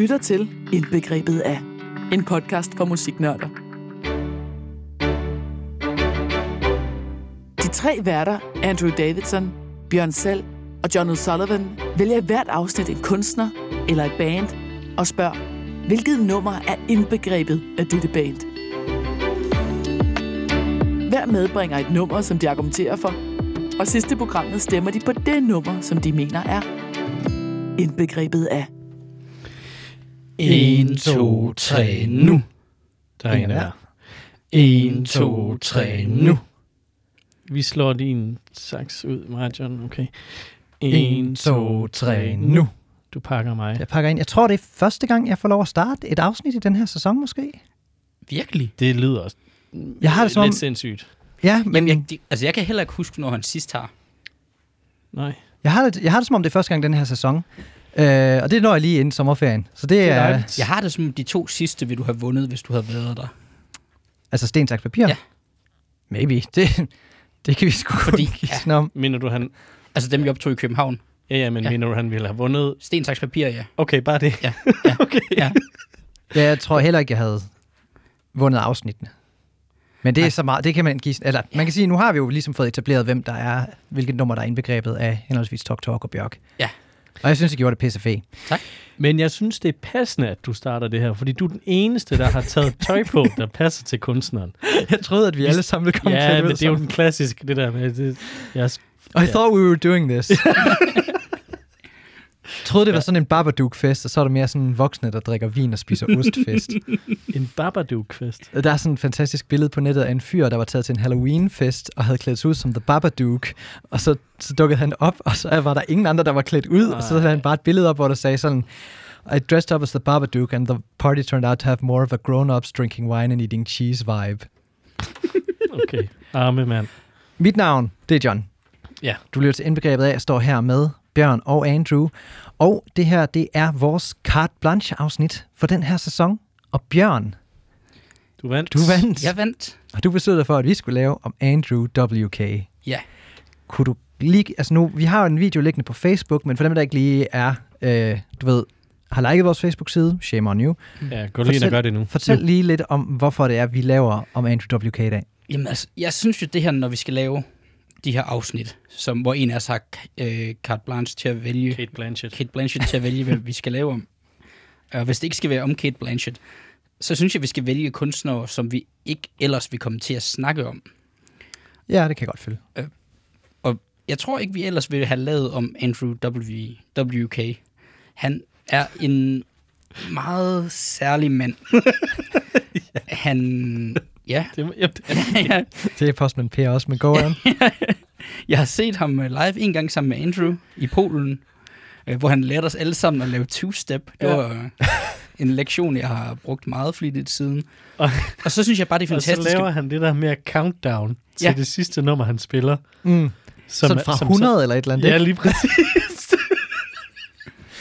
lytter til Indbegrebet af. En podcast for musiknørder. De tre værter, Andrew Davidson, Bjørn Selv og John O'Sullivan, vælger i hvert afsnit en kunstner eller et band og spørger, hvilket nummer er indbegrebet af dette band? Hver medbringer et nummer, som de argumenterer for, og sidste programmet stemmer de på det nummer, som de mener er indbegrebet af. 1, 2, 3, nu. Der er en der. 1, 2, 3, nu. Vi slår en saks ud, John. Okay. 1, 2, 3, nu. Du pakker mig. Jeg pakker ind. Jeg tror, det er første gang, jeg får lov at starte et afsnit i den her sæson, måske. Virkelig? Det lyder også Jeg har det som om... lidt sindssygt. Ja, men Jamen, jeg, det, altså, jeg kan heller ikke huske, når han sidst har. Nej. jeg, har det, jeg har det som om, det er første gang den her sæson. Øh, og det når jeg lige inden sommerferien. Så det, Det er er. Jeg har det som de to sidste, vil du have vundet, hvis du havde været der. altså sten, saks, papir. Ja. Maybe. Det, det kan vi sgu Fordi- ja. om. Mener du, han... Altså dem, vi optog i København. Ja, ja, men Ja. ja. mener du, han ville have vundet... Sten, saks, papir, ja. Okay, bare det. Ja, ja. okay. ja. Ja, jeg tror heller ikke, jeg havde vundet afsnittene. Men det er så meget, det kan man give, eller man kan sige, nu har vi jo ligesom fået etableret, hvem der er, hvilket nummer der er indbegrebet af henholdsvis Tok Tok og Bjørk. Ja. Og jeg synes, jeg gjorde det pisse fedt. Men jeg synes, det er passende, at du starter det her, fordi du er den eneste, der har taget tøj på, der passer til kunstneren. Jeg troede, at vi alle sammen ville komme til ja, at men det er jo den klassiske, det der med... Det, jeg, I thought we were doing this. Troede, det var sådan en Babadook-fest, og så er der mere sådan voksne, der drikker vin og spiser ostfest. en Babadook-fest. Der er sådan et fantastisk billede på nettet af en fyr, der var taget til en Halloween-fest og havde klædt sig ud som The Babadook. Og så, så dukkede han op, og så var der ingen andre, der var klædt ud. Og så havde han bare et billede op, hvor der sagde sådan... I dressed up as the Babadook, and the party turned out to have more of a grown-ups drinking wine and eating cheese vibe. Okay, arme mand. Mit navn, det er John. Ja. Du lytter til indbegrebet af, jeg står her med Bjørn og Andrew. Og det her, det er vores carte blanche-afsnit for den her sæson. Og Bjørn, Du vandt. du vandt. Jeg vandt. Og du dig for, at vi skulle lave om Andrew WK. Ja. Kunne du lige... Altså nu, vi har jo en video liggende på Facebook, men for dem, der ikke lige er, øh, du ved, har liket vores Facebook-side, shame on you. Ja, gå lige ind og gør det nu. Fortæl lige lidt om, hvorfor det er, vi laver om Andrew WK i dag. Jamen altså, jeg synes jo det her, når vi skal lave de her afsnit, som, hvor en af os har øh, carte blanche til at vælge, Kate Blanchett. Kate Blanchett til at vælge, hvad vi skal lave om. Og hvis det ikke skal være om Kate Blanchett, så synes jeg, vi skal vælge kunstnere, som vi ikke ellers vil komme til at snakke om. Ja, det kan jeg godt følge. Jeg tror ikke, vi ellers ville have lavet om Andrew W. WK. Han er en meget særlig mand. Han... Ja. Det, ja, det, ja. Det er Postman Per også, men go on. Jeg har set ham øh, live en gang sammen med Andrew i Polen, øh, hvor han lærte os alle sammen at lave two-step. Det Ja. var øh, en lektion, jeg har brugt meget flittigt siden. Og- Og så synes jeg bare, det er og så fantastisk. laver han det der med at countdown til Ja. det sidste nummer, han spiller. Mm. Som, Sådan fra som 100 eller et eller andet. Ja, lige præcis.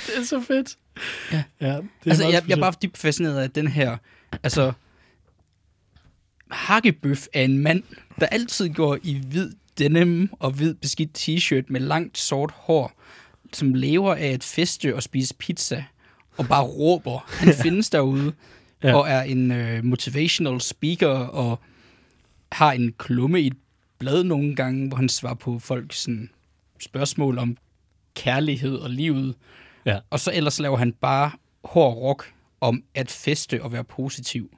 det er så fedt. Ja. ja det er Altså, jeg, jeg er bare dybt fascineret af den her... Altså, Hakkebøf er en mand, der altid går i hvid denim og hvid beskidt t-shirt med langt sort hår, som lever af at feste og spise pizza, og bare råber. Han findes derude, Ja. og er en øh, motivational speaker, og har en klumme i et blad nogle gange, hvor han svarer på folks sådan, spørgsmål om kærlighed og livet. Ja. Og så ellers laver han bare hård rock om at feste og være positiv.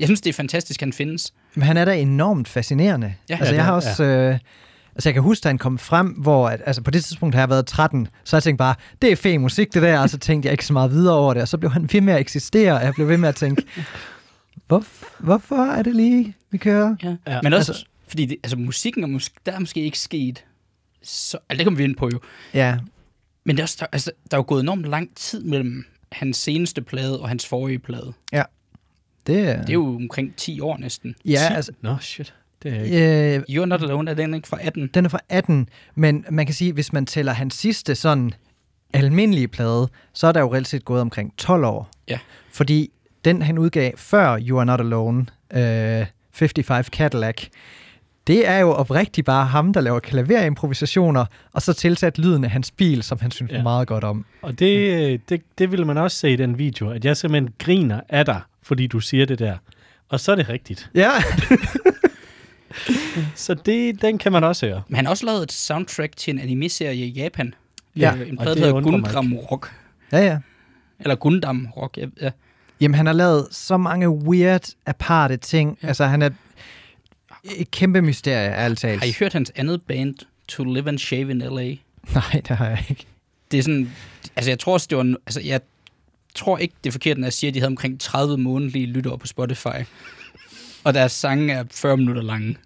Jeg synes, det er fantastisk, han findes. Men han er da enormt fascinerende. Ja. altså, Ja, jeg har det- også... Øh, altså, jeg kan huske, da han kom frem, hvor... At, altså, på det tidspunkt har jeg været 13, så jeg tænkte bare, det er fed musik, det der, og så tænkte jeg ikke så meget videre over det, og så blev han ved med at eksistere, og jeg blev ved med at tænke, hvor, hvorfor er det lige, vi kører? Ja. Ja, Men også, altså- fordi det, altså, musikken er måske, der er måske ikke sket så... Altså, det kommer vi ind på jo. Ja, Men der, er også- der, altså, der er jo gået enormt lang tid mellem hans seneste plade og hans forrige plade. Det, Det er jo omkring 10 år næsten. Ja, altså... Nå, shit. Det er ikke. Øh, You're Not Alone er den ikke fra 18. Den er fra 18, men man kan sige, hvis man tæller hans sidste sådan almindelige plade, så er der jo reelt set gået omkring 12 år. Ja. Fordi den, han udgav før You Are Not Alone, øh, 55 Cadillac, Det er jo oprigtigt bare ham, der laver klaverimprovisationer, og så tilsat lyden af hans bil, som han synes Ja. ja. meget godt om. Og det, det, det vil man også se i den video, at jeg simpelthen griner af dig, fordi du siger det der. Og så er det rigtigt. Ja, Så det, den kan man også høre. Men han har også lavet et soundtrack til en anime-serie i Japan. Ja, Øh, en plade, der hedder Gundam Rock. ja, ja. Eller Gundam Rock, ja. ja. Jamen, han har lavet så mange weird, aparte ting. Ja. Altså, han er et kæmpe mysterie, ærligt talt. Har I hørt hans andet band, To Live and Shave in L.A.? Nej, det har jeg ikke. Det er sådan... Altså, jeg tror også, det var... Altså, jeg tror ikke, det er forkert, når jeg siger, at de havde omkring 30 månedlige lyttere på Spotify. Og deres sange er 40 minutter lange.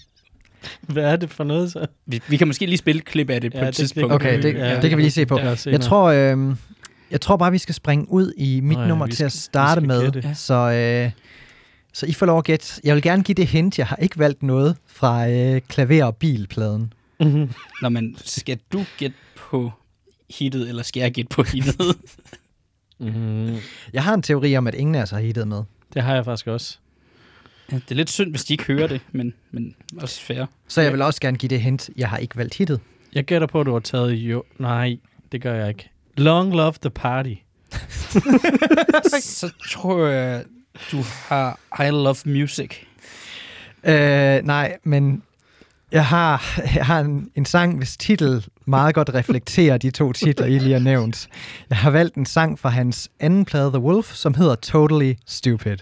Hvad er det for noget så? Vi, vi kan måske lige spille et klip af det på Ja, et det- tidspunkt. Okay, det, Ja, det kan vi lige se på. Ja. Jeg tror, øh, jeg tror bare, vi skal springe ud i mit Nå ja, nummer vi til at skal- starte skal med. Så, øh, så I får lov at gætte. Jeg vil gerne give det hint. Jeg har ikke valgt noget fra øh, klaver- og bilpladen. Mhm. Nå, men skal du gætte på hittet, eller skal jeg gætte på hittet? Mhm. Jeg har en teori om, at ingen af os har hittet med. Det har jeg faktisk også. ja, det er lidt synd, hvis de ikke hører det, men, men også fair. Så jeg vil også gerne give det hint. Jeg har ikke valgt hittet. Jeg gætter på, at du har taget jo... Nej, det gør jeg ikke. Long Love the Party. Så tror jeg, du har I Love Music. Øh, nej, men jeg har, jeg har en, en sang, hvis titel meget godt reflekterer de to titler, I lige har nævnt. Jeg har valgt en sang fra hans anden plade, The Wolf, som hedder Totally Stupid.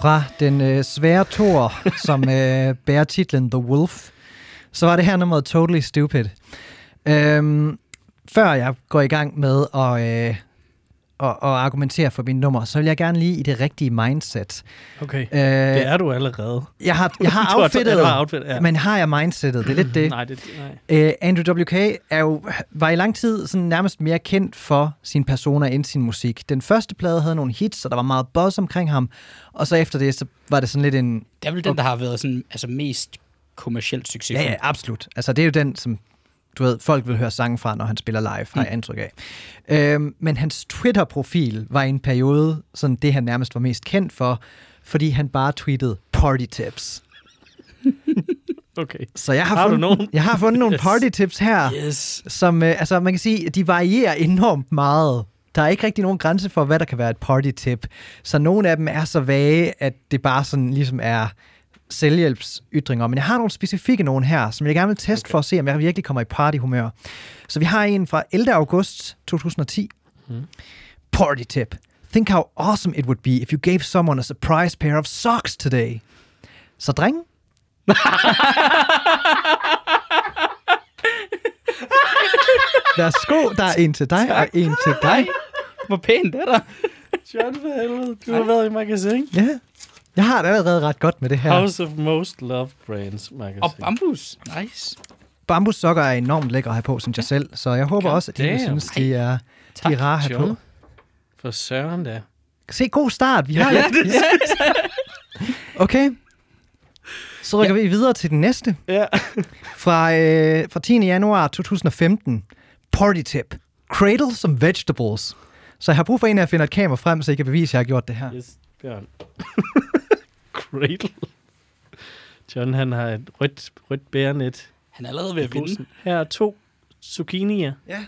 Fra den øh, svære tor, som øh, bærer titlen The Wolf, så var det her nummeret Totally Stupid. Øhm, før jeg går i gang med at, øh, at, at argumentere for mine nummer, så vil jeg gerne lige i det rigtige mindset. Okay. Øh, Det er du allerede. jeg har, jeg har outfittet, du har outfit, ja. men har jeg mindsetet? Det er lidt det. Nej, det, nej. Uh, Andrew WK er jo, var i lang tid sådan nærmest mere kendt for sin persona end sin musik. Den første plade havde nogle hits, og der var meget buzz omkring ham. Og så efter det, så var det sådan lidt en... Det er vel den, der har været sådan, altså mest kommercielt succes. Ja, ja, absolut. Altså, det er jo den, som du ved, folk vil høre sange fra, når han spiller live, har jeg indtryk af. Øhm, men hans Twitter-profil var i en periode sådan det, han nærmest var mest kendt for, fordi han bare tweetede party tips. Okay. Så jeg har, Har fundet, nogen? jeg har fundet nogle Yes. party tips her. Yes. som, øh, altså man kan sige, de varierer enormt meget. Der er ikke rigtig nogen grænse for, hvad der kan være et party-tip. Så nogle af dem er så vage, at det bare sådan ligesom er selvhjælpsytringer. Men jeg har nogle specifikke nogen her, som jeg gerne vil teste okay. for at se, om jeg virkelig kommer i partyhumør. Så vi har en fra 11. august 2010. Mhm. Party tip. Think how awesome it would be if you gave someone a surprise pair of socks today. Så dreng, værsgo, der er en til dig og en til dig. Hvor pænt er der? John, for helvede. Du har været i magasin. Ja. Jeg har det allerede ret godt med det her. House of Most Loved Brands magasin. Og bambus. Nice. Bambussokker er enormt lækre at have på, synes jeg selv. Så jeg håber God også, at de damn. synes, de er, de Tak, er rare at have på. John. For søren da. Se, god start. Vi har lidt. Okay. Så rykker vi videre til den næste. Ja. Fra, øh, fra 10. januar 2015. Party tip. Cradle some vegetables. Så jeg har brug for en af jer at finde et kamera frem, så I kan bevise, at jeg har gjort det her. Yes, Bjørn. Cradle. John, han har et rødt, rødt bærenet Han er allerede ved at vinde. Her er to zucchinier. Ja.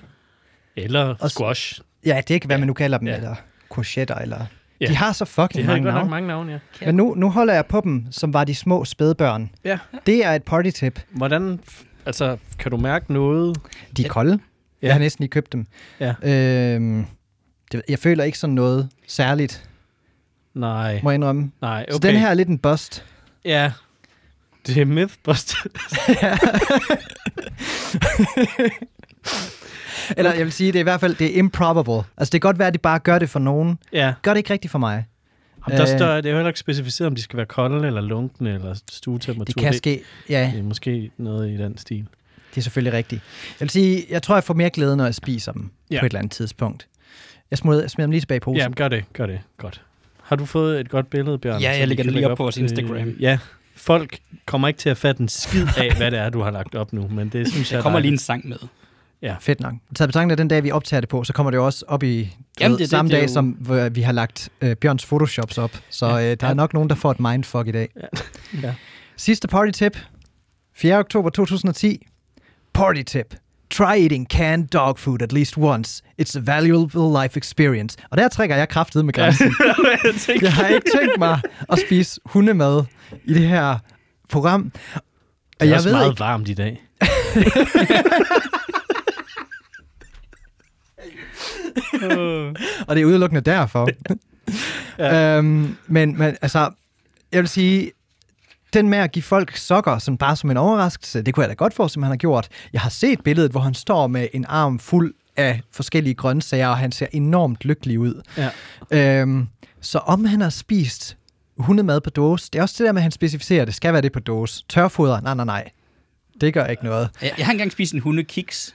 Eller Og squash. Ja, det er ikke, hvad man nu kalder dem, Ja. eller courgetter, eller... Ja. De har så fucking har mange navne. mange navne, ja. Men nu, nu holder jeg på dem, som var de små spædbørn. Ja. Det er et party-tip. Hvordan, altså, kan du mærke noget? De er kolde. Ja. Jeg har næsten lige købt dem. Ja. Øhm, det, jeg føler ikke sådan noget særligt, Nej, må jeg indrømme. nej, Okay. Så den her er lidt en bust. Ja, det er Mythbusters. Eller jeg vil sige, det er i hvert fald det er improbable. Altså det kan godt være, at de bare gør det for nogen. ja, Gør det ikke rigtigt for mig. Om der Øh. står, det er jo heller ikke specificeret, om de skal være kolde eller lunkne eller stuetemperatur. Det kan ske. Ja, Det er måske noget i den stil. det er selvfølgelig rigtigt. Jeg vil sige, jeg tror, jeg får mere glæde, når jeg spiser dem Ja. på et eller andet tidspunkt. Jeg smider, jeg smider dem lige tilbage i posen. Ja, gør det, gør det. Godt. Har du fået et godt billede, Bjørn? Ja, jeg lægger det lige lægge op på vores Instagram. Øh, ja, folk kommer ikke til at fatte en skid af, hvad det er, du har lagt op nu, men det synes jeg Der kommer er lige en sang med. Fedt nok. Taget betragtning af den dag, vi optager det på, så kommer det jo også op i Jamen, det samme det, det dag, som vi har lagt øh, Bjørns Photoshops op. Så Ja. øh, der er Ja. nok nogen, der får et mindfuck i dag. Ja. Sidste party tip. 4. oktober 2010. Party tip. Try eating canned dog food at least once. It's a valuable life experience. Og der trækker jeg kraftet med grænsen. jeg jeg har ikke tænkt mig at spise hundemad i det her program. det Og er jeg også ved meget ikke, varmt i dag. og det er udelukkende derfor. Ja. øhm, men, men altså, jeg vil sige, den med at give folk sokker sådan bare som en overraskelse, det kunne jeg da godt forestille mig, han har gjort. Jeg har set billedet, hvor han står med en arm fuld af forskellige grøntsager, og han ser enormt lykkelig ud. Ja. Øhm, så om han har spist hundemad på dåse, det er også det der med, at han specificerer, det skal være det på dåse. Tørfoder, nej, nej, nej. Det gør ikke noget. Jeg, jeg har engang spist en hundekiks,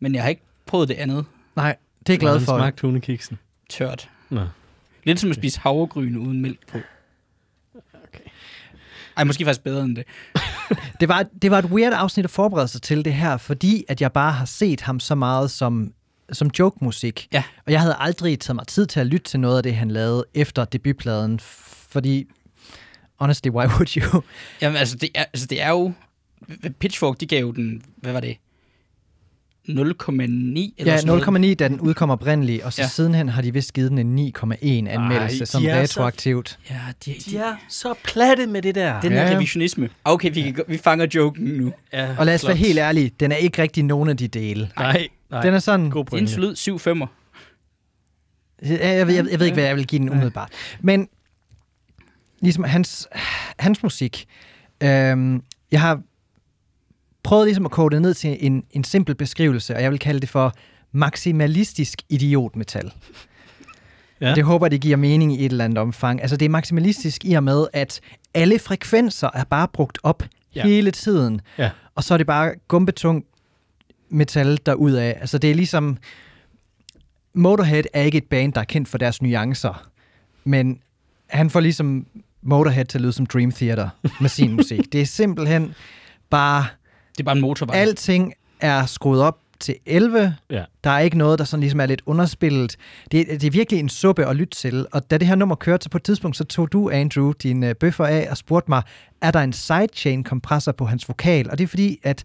men jeg har ikke prøvet det andet Nej, det er jeg glad for. smagte hundekiksen? tørt. Nå. Lidt som at spise havregryn uden mælk på. Ej, måske faktisk bedre end det. Det var, det var et weird afsnit at forberede sig til det her, fordi at jeg bare har set ham så meget som, som joke-musik. Ja. Og jeg havde aldrig taget mig tid til at lytte til noget af det, han lavede efter debutpladen, fordi, honestly, why would you? Jamen, altså, det er, altså, det er jo... Pitchfork, de gav jo den... Hvad var det? 0,9 eller Ja, sådan noget. 0,9, da den udkom oprindeligt, og så Ja. ja. sidenhen har de vist givet den en 9,1 anmeldelse de som er så- retroaktivt. Ja, de, De er så platte med det der. Den Ja, ja. revisionisme. Okay, vi, kan, gå- vi fanger joken nu. Ja, Og lad os være flot. helt ærlige, den er ikke rigtig nogen af de dele. Nej, nej. Den er sådan, God flyd 7 5 jeg, jeg, jeg, jeg ved ikke, hvad jeg vil give den umiddelbart. Men ligesom hans, hans musik. Øhm, jeg har prøvet ligesom at kode det ned til en, en simpel beskrivelse, og jeg vil kalde det for maksimalistisk idiotmetal. Ja. Det håber, det giver mening i et eller andet omfang. Altså, det er maksimalistisk i og med, at alle frekvenser er bare brugt op Ja. hele tiden. Ja. Og så er det bare gumbetung metal derudad. Altså, det er ligesom... Motorhead er ikke et band, der er kendt for deres nuancer, men han får ligesom Motorhead til at lyde som Dream Theater med sin musik. Det er simpelthen bare... Det er bare en motorvej. Alting er skruet op til 11. Ja. Der er ikke noget, der sådan ligesom er lidt underspillet. Det, det er virkelig en suppe at lytte til. Og da det her nummer kørte, så på et tidspunkt, så tog du, Andrew, din øh, bøffer af og spurgte mig, er der en sidechain-kompressor på hans vokal? Og det er fordi, at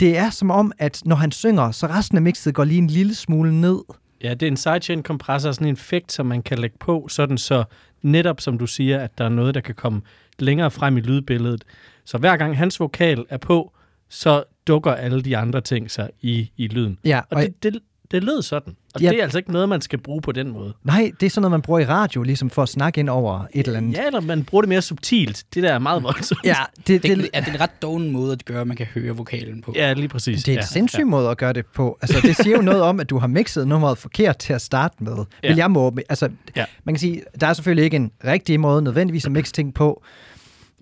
det er som om, at når han synger, så resten af mixet går lige en lille smule ned. Ja, det er en sidechain kompressor, sådan en effekt, som man kan lægge på, sådan så netop som du siger, at der er noget, der kan komme længere frem i lydbilledet. Så hver gang hans vokal er på, så dukker alle de andre ting sig i, i lyden. Ja, Og det, det, det lød sådan. Og Ja. det er altså ikke noget, man skal bruge på den måde. Nej, det er sådan noget, man bruger i radio, ligesom for at snakke ind over et eller andet. Ja, eller man bruger det mere subtilt. Det der er meget voldsomt. ja det, Det, det, er det en ret doven måde at gøre, at man kan høre vokalen på. ja lige præcis. Det er en ja, sindssyg måde at gøre det på. Altså, det siger jo noget om, at du har mixet nummeret forkert til at starte med. Ja. Vil jeg må, altså, Ja. man kan sige, der er selvfølgelig ikke en rigtig måde nødvendigvis at mixe ting på,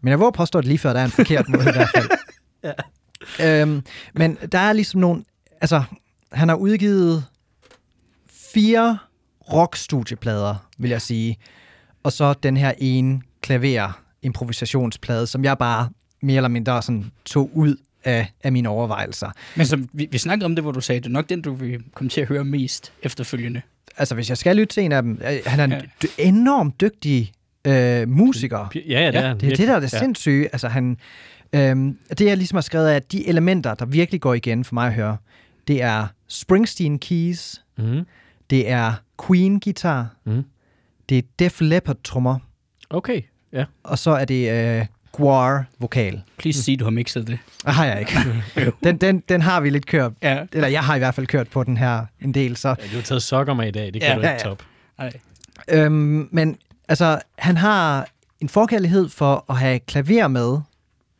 men jeg våger påstå, at lige før der er en forkert måde i hvert fald. Ja. Øhm, men der er ligesom nogle, altså, han har udgivet fire rockstudieplader, vil jeg sige, og så den her ene klaver improvisationsplade, som jeg bare mere eller mindre sådan tog ud af, af mine overvejelser. Men som vi, vi snakkede om det, hvor du sagde, det er nok den, du vil komme til at høre mest efterfølgende. altså hvis jeg skal lytte til en af dem, øh, han er en Ja. ja. enormt dygtig øh, musiker. Ja, ja, det er han Det er det, der er det sindssyge. Altså han, øhm, det jeg ligesom har skrevet er, at de elementer, der virkelig går igen for mig at høre, det er Springsteen keys. Mm. det er Queen guitar, Mm. det er Def Leppard trommer, Okay, ja. og så er det øh, Guar vokal. Please sig, du har mixet det. Det har jeg ikke. den, den, den har vi lidt kørt. Ja. Eller jeg har i hvert fald kørt på den her en del, så ja. Du har taget sokker med i dag, det kan Ja. du ikke Ja, ja. top. Ej. Øhm, men altså, han har en forkærlighed for at have klaver med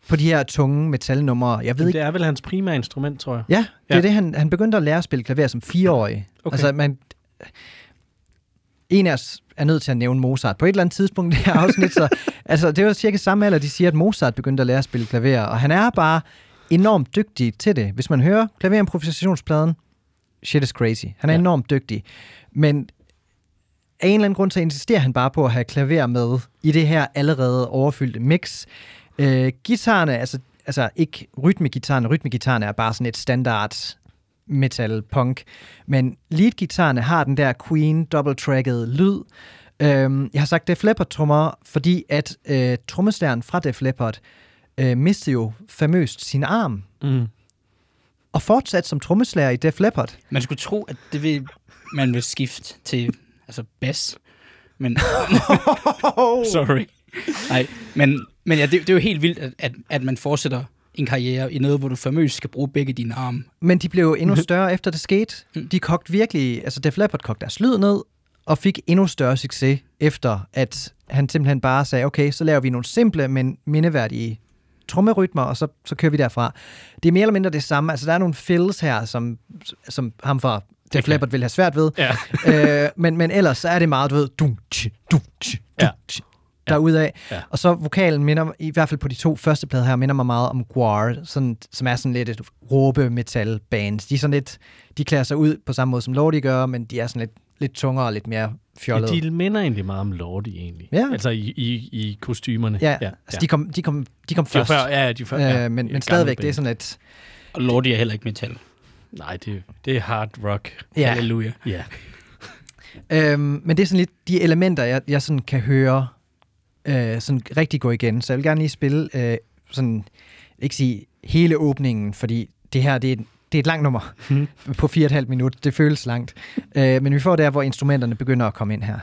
på de her tunge metalnumre. Jeg ved Jamen, ikke. det er vel hans primære instrument, tror jeg. Ja, det Ja. er det, han, han begyndte at lære at spille klaver som fireårig. Okay. Altså, man, en af os er nødt til at nævne Mozart. På et eller andet tidspunkt i det her afsnit, så, altså, det var cirka samme alder, de siger, at Mozart begyndte at lære at spille klaver, og han er bare enormt dygtig til det. Hvis man hører klaverimprovisationspladen, shit is crazy. Han er Ja. ja. enormt dygtig. Men af en eller anden grund, så insisterer han bare på at have klaver med i det her allerede overfyldte mix. Øh, gitarerne, altså, altså ikke rytmegitarerne, rytmegitarerne er bare sådan et standard metal punk, men leadgitarerne har den der Queen double-trackede lyd. Øhm, jeg har sagt Def Leppard trommer, fordi at øh, trommeslæren fra Def Leppard øh, mistede jo famøst sin arm, Mm. og fortsat som trommeslager i Def Leppard. Man skulle tro, at det vil, man vil skifte til altså bas. Men, sorry. Nej, men, men ja, det, det er jo helt vildt, at, at, at man fortsætter en karriere i noget, hvor du famøst skal bruge begge dine arme. Men de blev endnu større efter det skete. Mm. De kogte virkelig, altså Def Leppard kogte deres lyd ned, og fik endnu større succes efter, at han simpelthen bare sagde, okay, så laver vi nogle simple, men mindeværdige trommerytmer, og så, så kører vi derfra. Det er mere eller mindre det samme. Altså, der er nogle fills her, som, som ham fra Def kan- Leppard vil have svært ved. Ja. øh, men, men ellers så er det meget, du ved, dum, tsch, dum, tsch, dum, Ja. derudad. Ja. Og så vokalen minder, i hvert fald på de to første plader her, minder mig meget om Guar, sådan, som er sådan lidt et råbe metal band. De er sådan lidt, de klæder sig ud på samme måde som Lordi gør, men de er sådan lidt, lidt tungere og lidt mere ja. fjollede. De minder egentlig meget om Lordi, egentlig. Ja. Altså i, i, i kostymerne. Ja, ja, altså de kom, de kom, de kom De først. før, ja, de før, ja. øh, men, men stadigvæk, gamle det er band. sådan et... Og Lordi er heller ikke metal. Nej, det, det er hard rock. Ja, Halleluja. Ja. øhm, men det er sådan lidt de elementer, jeg, jeg sådan kan høre øh, sådan rigtig gå igen. Så jeg vil gerne lige spille øh, sådan, ikke sige hele åbningen, fordi det her, det er, det er et langt nummer Mhm. på fire og et halvt minut. Det føles langt. Øh, men vi får der, hvor instrumenterne begynder at komme ind her.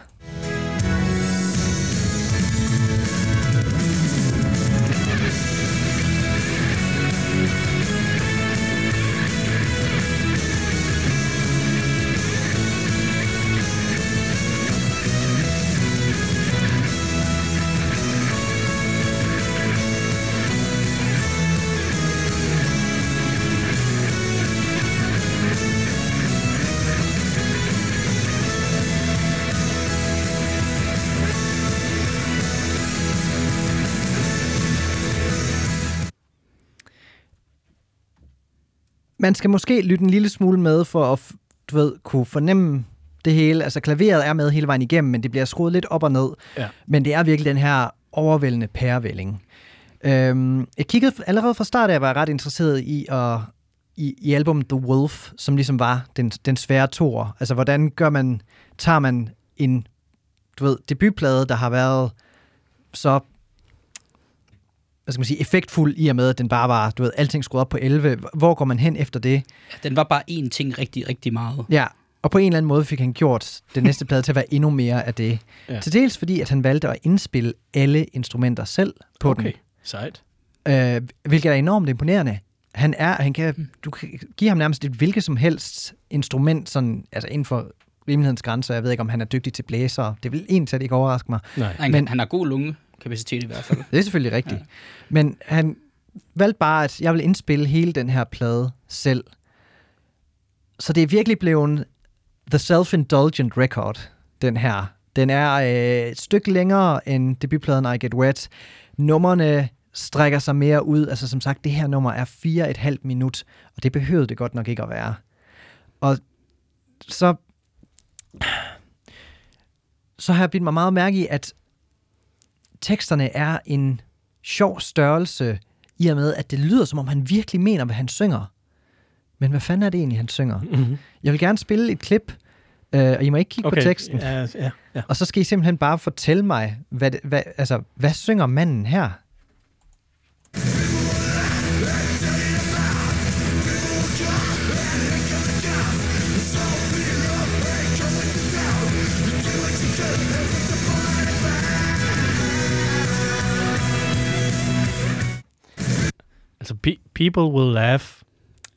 Man skal måske lytte en lille smule med for at du ved, kunne fornemme det hele. Altså klaveret er med hele vejen igennem, men det bliver skruet lidt op og ned. Ja. Men det er virkelig den her overvældende pærevælling. Øhm, jeg kiggede allerede fra start af, var jeg ret interesseret i at i, i albumet The Wolf, som ligesom var den, den svære tor. Altså, hvordan gør man, tager man en, du ved, debutplade, der har været så hvad skal man sige, effektfuld i og med, at den bare var, du ved, alting skruet op på 11. Hvor går man hen efter det? Den var bare én ting rigtig, rigtig meget. Ja, og på en eller anden måde fik han gjort den næste plade til at være endnu mere af det. Ja. Ja. Til dels fordi, at han valgte at indspille alle instrumenter selv på Okay, den. sejt. Øh, hvilket er enormt imponerende. Han er, han kan, du kan give ham nærmest et hvilket som helst instrument, sådan, altså inden for rimelighedens grænser. Jeg ved ikke, om han er dygtig til blæser. Det vil egentlig ikke overraske mig. Nej. Han, Men- han har god lungekapacitet i hvert fald. Det er selvfølgelig rigtigt. Ja. Men han valgte bare, at jeg vil indspille hele den her plade selv. Så det er virkelig blevet The Self-Indulgent Record, den her. Den er øh, et stykke længere end debutpladen I Get Wet. Nummerne strækker sig mere ud. Altså som sagt, det her nummer er fire et halvt minut, og det behøvede det godt nok ikke at være. Og så, så har jeg bidt mig meget mærke i, at teksterne er en sjov størrelse, i og med, at det lyder, som om han virkelig mener, hvad han synger. Men hvad fanden er det egentlig, han synger? Mm-hmm. Jeg vil gerne spille et klip, øh, og I må ikke kigge okay. på teksten. Ja, ja, ja. Og så skal I simpelthen bare fortælle mig, hvad, hvad, altså, hvad synger manden her? Altså, pe- people will laugh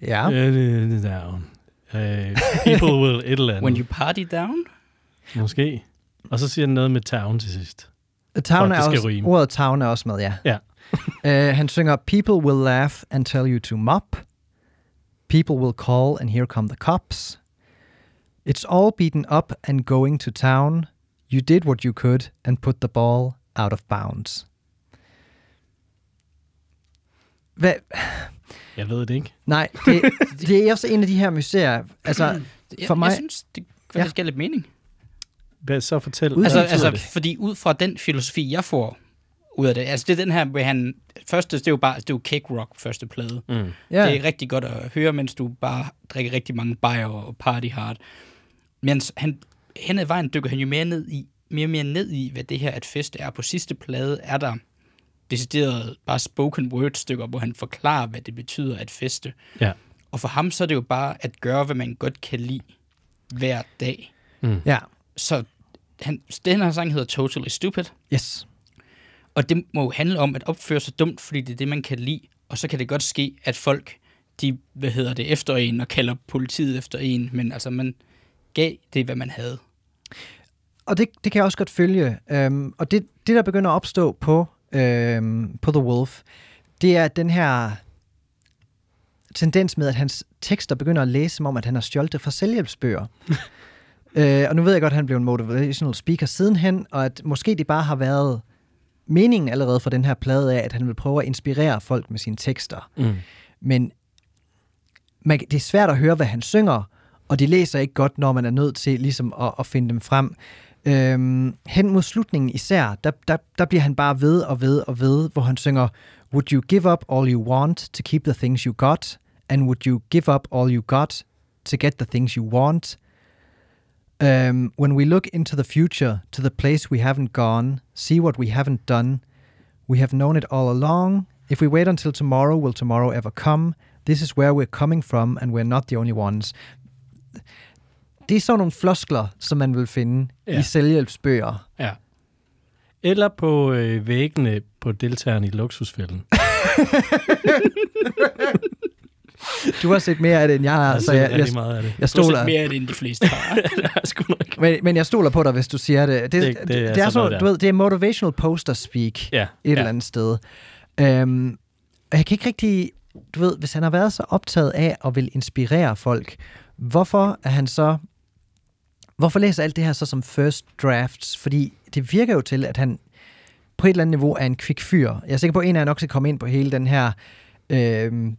Ja. uh, down. Uh, people will et eller andet. When you party down? Måske. Og så siger han noget med town til sidst. Town For er at det skal også, rime. ordet town er også med, ja. Ja. uh, han synger, People will laugh and tell you to mop. People will call and here come the cops. It's all beaten up and going to town. You did what you could and put the ball out of bounds. Hvad? Jeg ved det ikke. Nej, det, det er også en af de her museer. Altså, Jeg, For mig- jeg synes, det faktisk ja. lidt mening. Hvad så fortæl? Ud- Altså, altså, det? fordi ud fra den filosofi, jeg får ud af det, altså det er den her, hvor han, første, det er jo bare, det er jo cake rock, første plade. Mm. ja, Det er rigtig godt at høre, mens du bare drikker rigtig mange bajer og party hard. Mens han, hen ad vejen dykker han jo mere ned i, mere og mere ned i, hvad det her at fest er. På sidste plade er der decideret bare spoken word stykker, hvor han forklarer, hvad det betyder at feste. Ja. Og for ham så er det jo bare at gøre, hvad man godt kan lide hver dag. ja, Så han, den her sang hedder Totally Stupid, yes. og det må jo handle om at opføre sig dumt, fordi det er det, man kan lide. Og så kan det godt ske, at folk, de, hvad hedder det, efter en og kalder politiet efter en, men altså man gav det, hvad man havde. Og det, det kan jeg også godt følge. Øhm, og det, det, der begynder at opstå på, øhm, på The Wolf, det er den her tendens med, at hans tekster begynder at læse, som om, at han har stjålet det fra selvhjælpsbøger. øh, og nu ved jeg godt, at han blev en motivational speaker sidenhen, og at måske det bare har været meningen allerede for den her plade af, at han vil prøve at inspirere folk med sine tekster. Mm. Men man, det er svært at høre, hvad han synger, og de læser ikke godt, når man er nødt til ligesom at, at finde dem frem. Øhm, hen mod slutningen især, der, der, der bliver han bare ved og ved og ved, hvor han synger, Would you give up all you want to keep the things you got? And would you give up all you got to get the things you want? Um, when we look into the future, to the place we haven't gone, see what we haven't done, we have known it all along. If we wait until tomorrow, will tomorrow ever come? This is where we're coming from, and we're not the only ones. Det er sådan nogle floskler, som man vil finde ja. I selvhjælpsbøger. Ja. Eller på øh, væggene på deltagerne i luksusfælden. Du har set mere af det, end jeg har, Altså, så jeg, jeg, meget af det. jeg Du har stoler, set mere af det, end de fleste har. det er sgu nok. men, men jeg stoler på dig, hvis du siger det. Det, det, Det- det, det er det, er sådan sådan, noget du ved, det er motivational poster speak Ja. et ja. eller andet sted. Øhm, og jeg kan ikke rigtig, du ved, hvis han har været så optaget af at vil inspirere folk, hvorfor er han så, hvorfor læser alt det her så som first drafts? Fordi det virker jo til, at han på et eller andet niveau er en kvik fyr. Jeg er sikker på, at en af jer nok skal komme ind på hele den her øhm,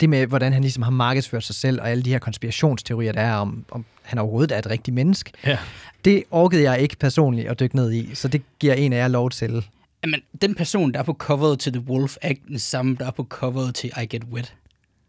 det med, hvordan han ligesom har markedsført sig selv, og alle de her konspirationsteorier, der er om, om han overhovedet er et rigtigt menneske, Ja. det orkede jeg ikke personligt at dykke ned i, så det giver en af jer lov til. Jamen, den person, der er på coveret til The Wolf, er ikke den samme, der er på coveret til I Get Wet.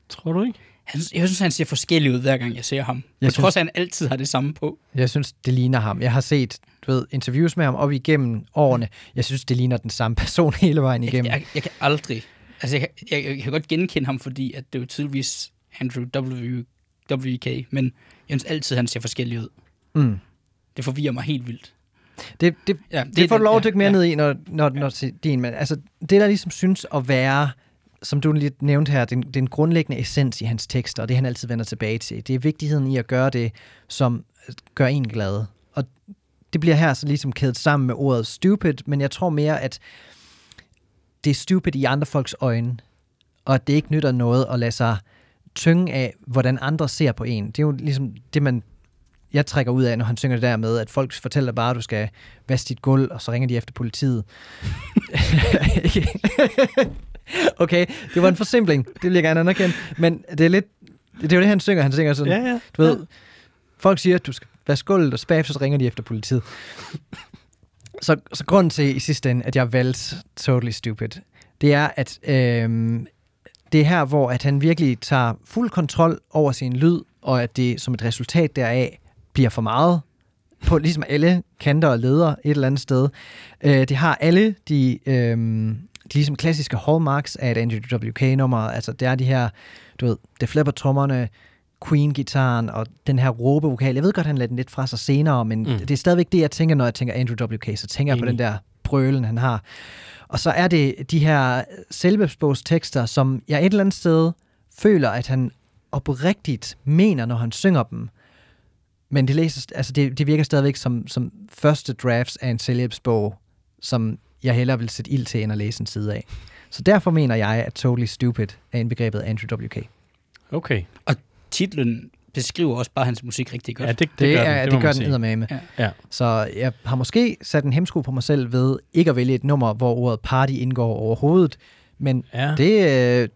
Tror du ikke? Han, jeg synes, han ser forskellig ud, hver gang jeg ser ham. Jeg, Jeg jeg synes- tror også, han altid har det samme på. Jeg synes, det ligner ham. Jeg har set du ved, interviews med ham op igennem årene. Jeg synes, det ligner den samme person hele vejen Jeg, igennem. jeg, jeg kan aldrig... Altså, jeg, kan- jeg, jeg kan godt genkende ham, fordi at det er jo tydeligvis Andrew W. WK, men jeg synes altid, han ser forskellig ud. Mm. Det forvirrer mig helt vildt. Det, det, Ja, det, det får du lov at dykke mere ja, ned i, når, når, når til din, men altså, det der ligesom synes at være, som du lige nævnte her, den, den grundlæggende essens i hans tekster, og det han altid vender tilbage til, det er vigtigheden i at gøre det, som gør en glad. Og det bliver her så ligesom kædet sammen med ordet stupid, men jeg tror mere, at det er stupid i andre folks øjne, og at det ikke nytter noget at lade sig tynge af, hvordan andre ser på en. Det er jo ligesom det, man jeg trækker ud af, når han synger det der med, at folk fortæller bare, at du skal vaske dit gulv, og så ringer de efter politiet. okay, det var en forsimpling. Det vil jeg gerne anerkende. Men det er lidt... Det er jo det, han synger. Han synger sådan, Ja, ja. du ved, folk siger, at du skal vaske gulvet, og bagefter så ringer de efter politiet. Så, så grunden til i sidste ende, at jeg valgte Totally Stupid, det er, at øhm, det er her, hvor at han virkelig tager fuld kontrol over sin lyd, og at det som et resultat deraf bliver for meget på ligesom alle kanter og leder et eller andet sted. Øh, det har alle de, de ligesom klassiske hallmarks af et Andrew WK-nummer. Altså, det er de her, du ved, det flipper trommerne, Queen-gitaren og den her råbevokal. Jeg ved godt, han lader den lidt fra sig senere, men mm. Det er stadigvæk det, jeg tænker, når jeg tænker Andrew WK. Så tænker jeg på Enig. den der brølen, han har. Og så er det de her selvbesbogstekster, som jeg et eller andet sted føler, at han oprigtigt mener, når han synger dem. Men det, læses, altså det, det virker stadigvæk som, som første drafts af en selvhjælpsbog, som jeg hellere vil sætte ild til, end at læse en side af. Så derfor mener jeg, at Totally Stupid er indbegrebet af Andrew WK. Okay. Titlen beskriver også bare hans musik rigtig godt. Ja, det, det, Det, gør er, den, det, det gør den eddermame. Ja. Ja. Så jeg har måske sat en hemsko på mig selv ved ikke at vælge et nummer, hvor ordet party indgår overhovedet. Men Ja. Det, det, øh,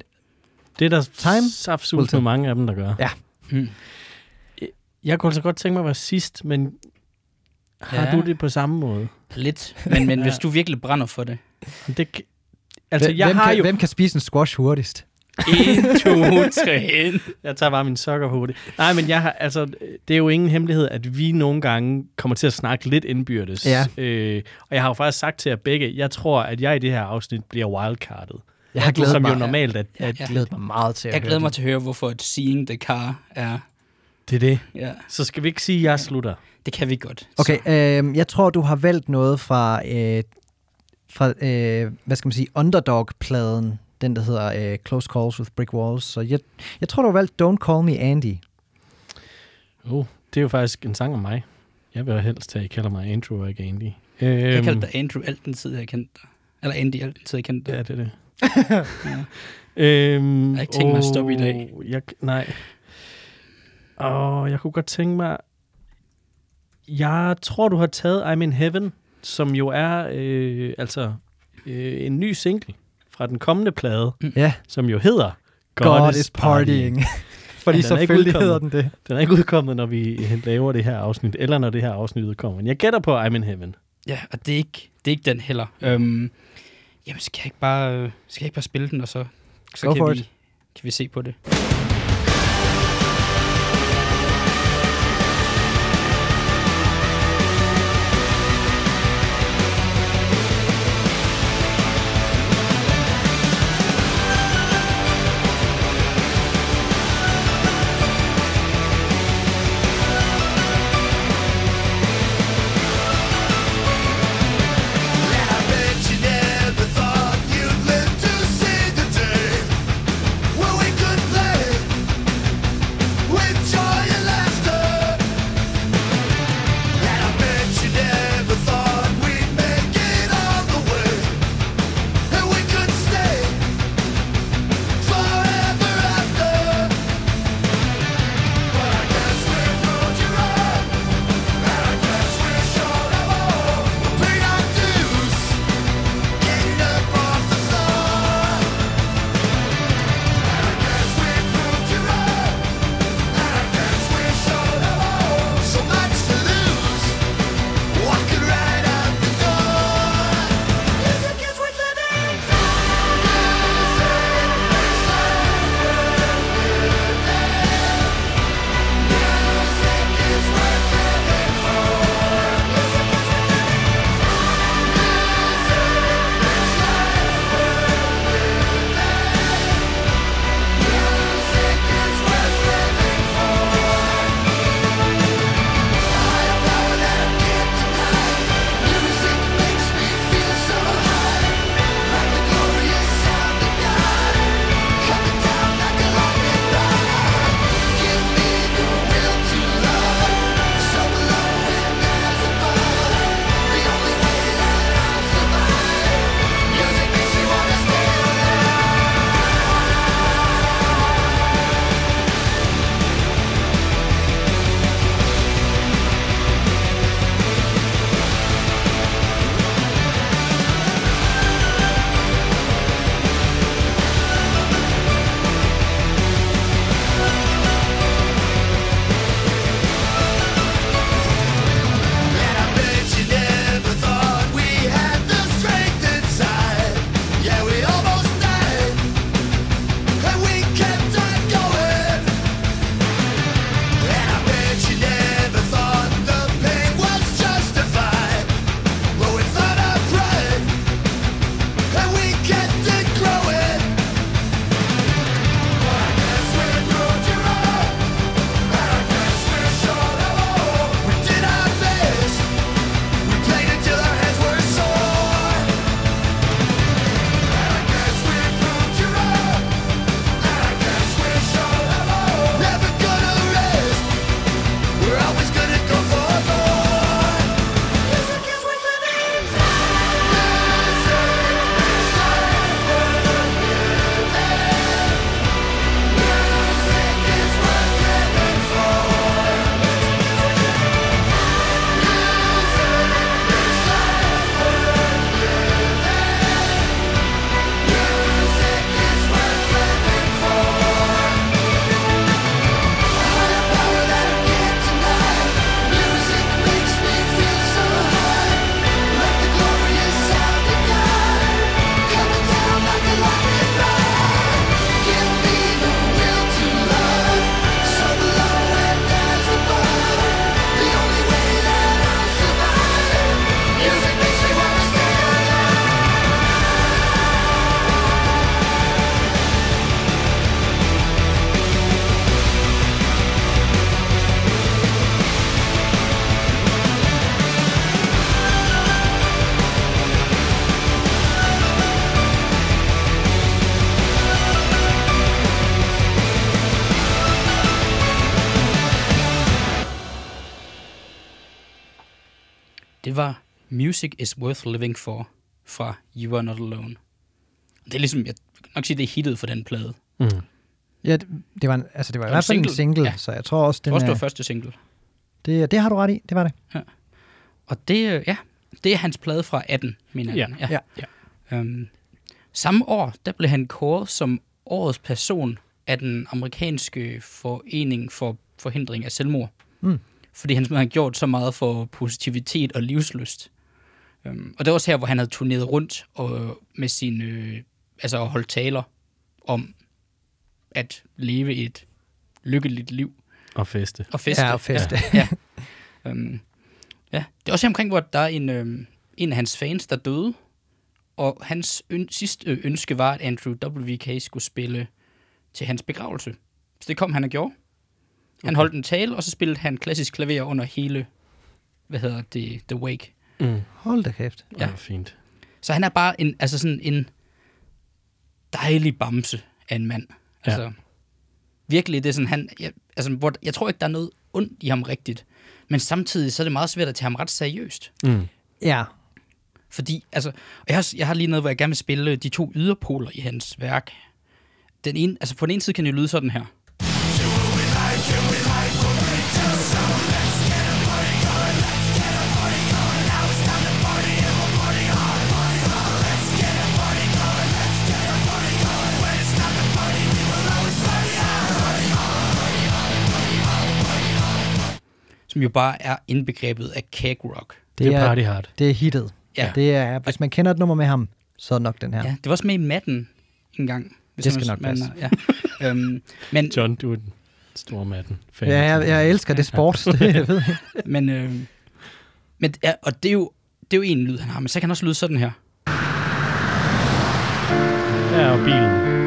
det er der Time saftsus tell. med mange af dem, der gør. Ja. Mm. Jeg kunne altså godt tænke mig at være sidst, men har Ja. du det på samme måde? Lidt. Men, men Ja. hvis du virkelig brænder for det. Det, altså, hvem, jeg hvem, har kan, jo... hvem kan spise en squash hurtigst? 1, 2, 3. Jeg tager bare min sokker på hovedet. Nej, men jeg har, altså, det er jo ingen hemmelighed, at vi nogle gange kommer til at snakke lidt indbyrdes. Ja. Øh, og jeg har jo faktisk sagt til jer begge, jeg tror, at jeg i det her afsnit bliver wildcardet. Jeg har glædet Som mig, jo normalt, at, at ja. glædet mig meget til at Jeg glæder mig til at høre, hvorfor et Seeing the Car er... det er det. Ja, Så skal vi ikke sige, at jeg slutter. det kan vi godt. Okay, Så, øh, jeg tror, du har valgt noget fra, øh, fra øh, hvad skal man sige, Underdog-pladen, den der hedder øh, Close Calls with Brick Walls. Så jeg, jeg tror, du har valgt Don't Call Me Andy. Oh, det er jo faktisk en sang om mig. Jeg vil helst have, at I kalder mig Andrew og ikke Andy. Øhm, jeg kaldte dig Andrew alt den tid, jeg kendte dig. Eller Andy alt den tid, jeg kendte dig. Ja, det er det. Ja. Øhm, Jeg har ikke tænkt mig at stoppe i dag. Jeg, nej. Åh, jeg kunne godt tænke mig... Jeg tror, du har taget I'm in Heaven, som jo er øh, altså øh, en ny single fra den kommende plade, Ja, som jo hedder God, God is Partying. Fordi Ja, den er ikke selvfølgelig udkommet. hedder den det. Den er ikke udkommet, når vi laver det her afsnit, eller når det her afsnit udkommer. Men jeg gætter på I'm in Heaven. Ja, og det er ikke, det er ikke den heller. Øhm, jamen, skal jeg ikke bare, øh, skal jeg ikke bare spille den, og så, så Go kan, for vi, it. kan vi se på det. Music is Worth Living For fra You Are Not Alone. Det er ligesom, jeg kan nok sige, det er hittet for den plade. Mm. Ja, det, det var, en- altså, det var i hvert fald en single. Ja. så jeg tror også, den også det var første single. det, det har du ret i, det var det. Og det, øh, ja, det er hans plade fra 18, mener Ja. jeg. Ja. ja. Øhm, samme år, der blev han kåret som årets person af den amerikanske forening for forhindring af selvmord. Mm. Fordi han har gjort så meget for positivitet og livsløst. Øhm, og det var også her, hvor han havde turneret rundt og med sine, øh, altså at holde taler om at leve et lykkeligt liv Og feste. og feste. Ja, og feste. Ja. ja. Um, ja. Det er også her omkring, hvor der er en, øhm, en af hans fans, der døde. Og hans øn- sidste ønske var, at Andrew W.K. skulle spille til hans begravelse. Så det kom han og gjorde. Han Okay. holdt en tale, og så spillede han klassisk klaver under hele, hvad hedder det, The Wake. Mm. Hold da kæft. Ja. Ja. fint. Så han er bare en, altså sådan en dejlig bamse af en mand. Ja. Altså, virkelig, det er sådan, han, jeg, altså, hvor, jeg tror ikke, der er noget ondt i ham rigtigt. Men samtidig, så er det meget svært at tage ham ret seriøst. Mm. Ja, Fordi, altså, og jeg har, jeg har lige noget, hvor jeg gerne vil spille de to yderpoler i hans værk. Den ene, altså på den ene side kan det lyde sådan her. Som jo bare er indbegrebet af keg rock. Det, det er party hard. det er hittet. Ja. Det er, hvis man kender et nummer med ham, så er nok den her. Ja, det var også med i Madden en gang. Hvis Det skal man- nok man, ja. øhm, men, John, du er den store matten. Fan. Ja, jeg, jeg elsker det sport, det jeg ved jeg. men, øh, men ja, og det er, jo, det er jo en lyd, han har, men så kan han også lyde sådan her. Ja, og bilen.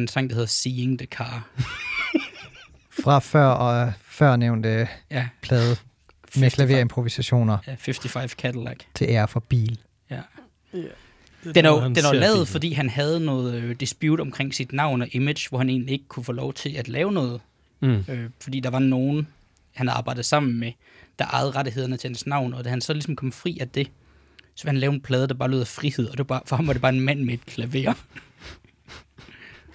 En sang, der hedder Seeing the Car. Fra før og før nævnte Ja, plade med 55 klaverimprovisationer ja 55 Cadillac. til ære for bil. Ja. Det Den er jo, den er lavet, bilen. fordi han havde noget øh, dispute omkring sit navn og image, hvor han egentlig ikke kunne få lov til at lave noget. Mm. Øh, fordi der var nogen, han arbejdet sammen med, der ejede rettighederne til hans navn, og da han så ligesom kom fri af det, så ville han lave en plade, der bare lød af frihed, og det var bare, for ham var det bare en mand med et klaver.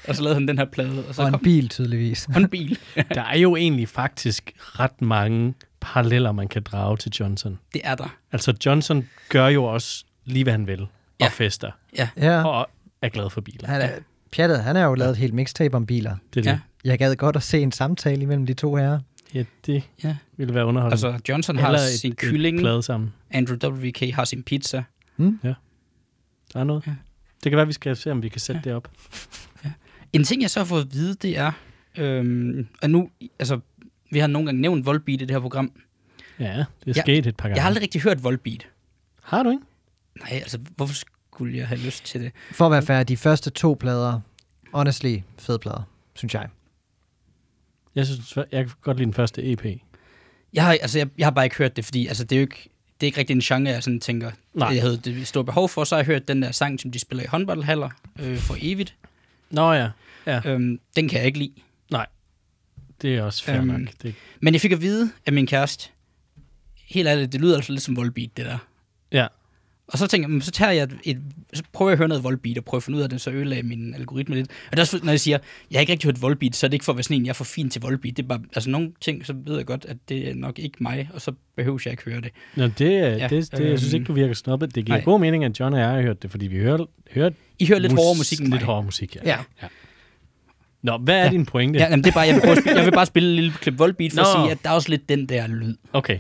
Og så lavede han den her plade, og så Og en kom bil tydeligvis. og en bil. Der er jo egentlig faktisk ret mange paralleller, man kan drage til Johnson. Det er der. Altså, Johnson gør jo også lige, hvad han vil. Og Ja. fester. Ja, Og er glad for biler. han er, pjattet, han har jo lavet et helt mixtape om biler. Det er Ja. det. Jeg gad godt at se en samtale imellem de to herrer. Ja, det Ja. ville være underholdende. Altså, Johnson har Eller sin et, kylling, Et plade sammen. Andrew W.K. har sin pizza. Der er noget. Ja. Det kan være, vi skal se, om vi kan sætte Ja. det op. En ting, jeg så har fået at vide, det er, øhm, og nu, altså, vi har nogle gange nævnt Volbeat i det her program. Ja, det er Ja. sket et par gange. Jeg har aldrig rigtig hørt Volbeat. Har du ikke? Nej, altså, hvorfor skulle jeg have lyst til det? For at være færdig, de første to plader, honestly, fede plader, synes jeg. Jeg synes, jeg kan godt lide den første EP. Jeg har, altså, jeg, jeg har bare ikke hørt det, fordi altså, det er jo ikke, det er ikke rigtig en genre, jeg sådan tænker, Nej. jeg havde det store behov for. Så har jeg hørt den der sang, som de spiller i håndboldhaller øh, for evigt. Nå ja, ja. Øhm, den kan jeg ikke lide. Det er også fair Øhm, nok. Det, Men jeg fik at vide af min kæreste, helt ærligt, det lyder altså lidt som Volbeat, det der. ja, Og så tænker jeg, "Men så tager jeg et, et, så prøver jeg at høre noget Volbeat, og prøver at finde ud af det, så ødelagde min algoritme lidt. Og det er når jeg siger, jeg har ikke rigtig hørt Volbeat, så er det ikke for at være sådan en, jeg er for fin til Volbeat. Det er bare, altså nogle ting, så ved jeg godt, at det er nok ikke mig, og så behøver jeg ikke høre det. Nå, det, Ja, det, det, jeg synes ikke, du virker snobbet. Det giver nej. god mening, at John og jeg har hørt det, fordi vi hører, hører I hører lidt hårdere musik end mig. Lidt hårdere musik, ja. Ja. ja. Nå, hvad er Ja. din pointe? Ja, jamen, det er bare, jeg vil, at spille, jeg vil bare spille et lille klip Volbeat for at Nå. sige, at der er også lidt den der lyd. Okay.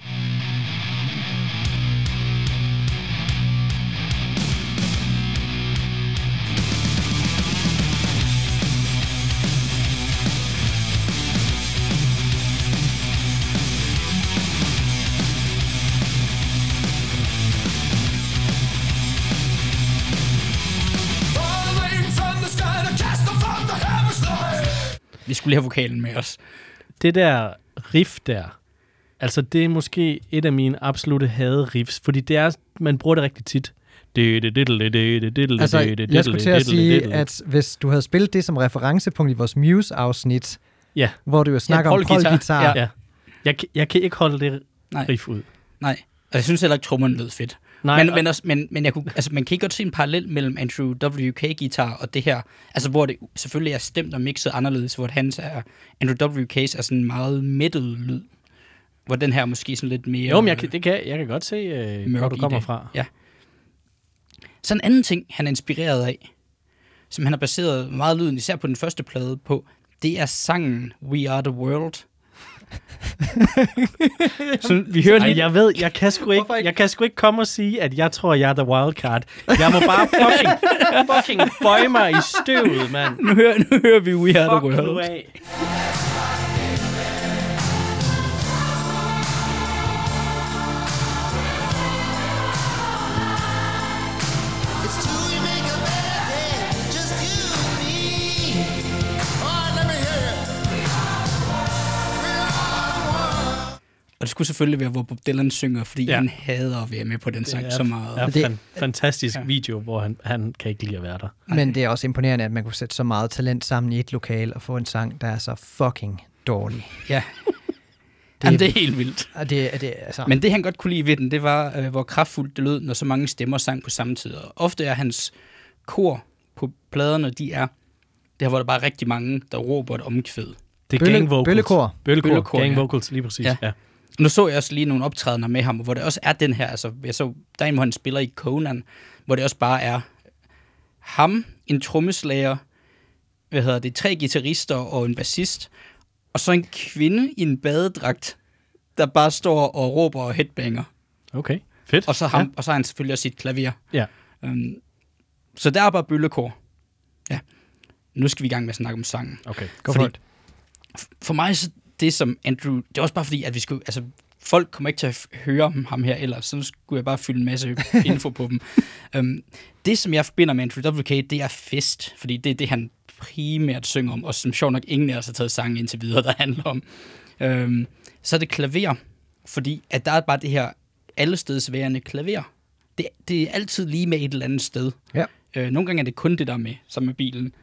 Skulle lige have vokalen med os. det der riff der, altså det er måske et af mine absolute hade riffs, fordi det er, man bruger det rigtig tit. Altså, jeg skulle til at sige, at hvis du havde spillet det som referencepunkt i vores Muse-afsnit, Ja, hvor du jo snakker om polguitar. polguitar, Ja. ja. Jeg, kan- jeg kan ikke holde det Nej. riff ud. Nej. Og jeg synes heller ikke, trommerne lød fedt. Nej, men, men, også, men, men jeg kunne, altså, man kan ikke godt se en parallel mellem Andrew WK-guitar og det her. Altså, hvor det selvfølgelig er stemt og mixet anderledes, hvor hans er, Andrew WK's er sådan meget mættet lyd. Hvor den her er måske sådan lidt mere... jo, men jeg kan, det kan, jeg kan godt se, øh, hvor du kommer det. fra. Ja. Så en anden ting, han er inspireret af, som han har baseret meget lyden, især på den første plade på, det er sangen We Are The World. så vi hører Ej, lige... jeg ved, jeg kan, sgu ikke, jeg kan sgu ikke komme og sige, at jeg tror, jeg er the wildcard. Jeg må bare fucking, fucking bøje mig i støvet, mand. Nu hører, nu hører vi We Are Fuck The nu World. Og det skulle selvfølgelig være, hvor Bob Dylan synger, fordi Ja. ja. han hader at være med på den sang Det så meget. er Det- fan, fantastisk Ja. video, hvor han, han kan ikke lide at være der. men det er også imponerende, at man kunne sætte så meget talent sammen i et lokal og få en sang, der er så fucking dårlig. Ja. Det- Jamen, det er helt vildt. Og det, er det, altså, Men det, han godt kunne lide ved den, det var, øh, hvor kraftfuldt det lød, når så mange stemmer sang på samme tid. Og ofte er hans kor på pladerne, de er der, hvor der bare er rigtig mange, der råber et omkvæd. Det er Bølle- gang vocals. bøllekor. Bøllekor. Bøllekor, gang ja. vocals, lige præcis. Ja. Ja. Nu så jeg også lige nogle optrædener med ham, hvor det også er den her, altså, jeg så, der er en, hvor han spiller i Conan, hvor det også bare er ham, en trommeslager, hvad hedder det, tre guitarister og en bassist, og så en kvinde i en badedragt, der bare står og råber og headbanger. Okay, fedt. Og så, ham, ja. og så har han selvfølgelig også sit klaver. Ja. Um, så der er bare bøllekor. Ja. Nu skal vi i gang med at snakke om sangen. Okay. Go fordi-. For mig så det som Andrew, det er også bare fordi, at vi skulle, altså folk kommer ikke til at høre om ham her ellers, så skulle jeg bare fylde en masse info på dem. Um, det, som jeg forbinder med Andrew WK, det er fest, fordi det er det, han primært synger om, og som sjovt nok ingen af os har taget sangen indtil videre, der handler om. Um, så er det klaver, fordi at der er bare det her allestedsværende klaver. Det, det er altid lige med et eller andet sted. Ja. Øh, nogle gange er det kun det, der er med, som med bilen.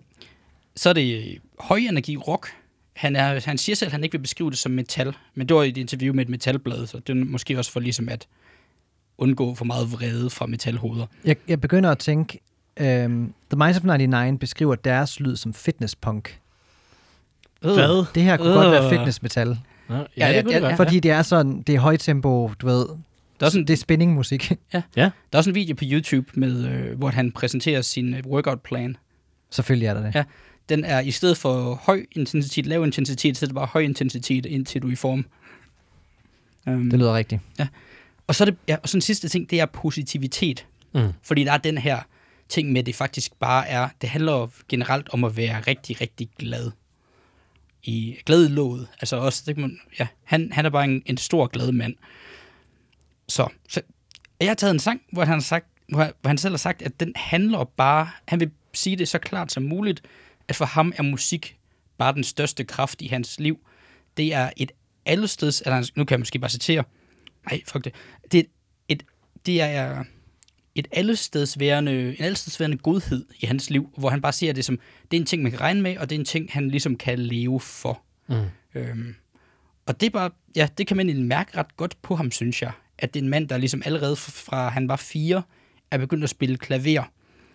så er det højenergi rock. Han, er, han siger selv, at han ikke vil beskrive det som metal, men det var i et interview med et metalblad, så det er måske også for ligesom at undgå for meget vrede fra metalhoveder. Jeg, jeg begynder at tænke, um, The Minds of 99 beskriver deres lyd som fitnesspunk. Hvad? Det her kunne godt være Øh. fitnessmetal. Nå, ja, Ja, det ja, kunne ja, det godt. Fordi det er sådan, det er højtempo, du ved. Der er, sådan, Det er spændingmusik. Ja. der er også en video på YouTube, med, øh, hvor han præsenterer sin øh, workout-plan. Selvfølgelig er der det. Ja. Den er i stedet for høj intensitet, lav intensitet, så er det bare høj intensitet, indtil du er i form. Um, Det lyder rigtigt. og så er det, ja, og så den sidste ting, det er positivitet. Mm. Fordi der er den her ting med, at det faktisk bare er, det handler generelt om at være rigtig, rigtig glad. I glad i låget. Altså også, det kan man, ja, han, han er bare en, en stor glad mand. Så, så jeg har taget en sang, hvor han, har sagt, hvor, hvor han selv har sagt, at den handler bare, han vil sige det så klart som muligt, at for ham er musik bare den største kraft i hans liv. Det er et allesteds, eller nu kan jeg måske bare citere, nej, fuck det, det er et, det er et allestedsværende, en allestedsværende godhed i hans liv, hvor han bare siger det som, det er en ting, man kan regne med, og det er en ting, han ligesom kan leve for. Mm. Øhm, og det er bare, ja, det kan man mærke ret godt på ham, synes jeg. At det er en mand, der ligesom allerede fra fra han var fire, er begyndt at spille klaver.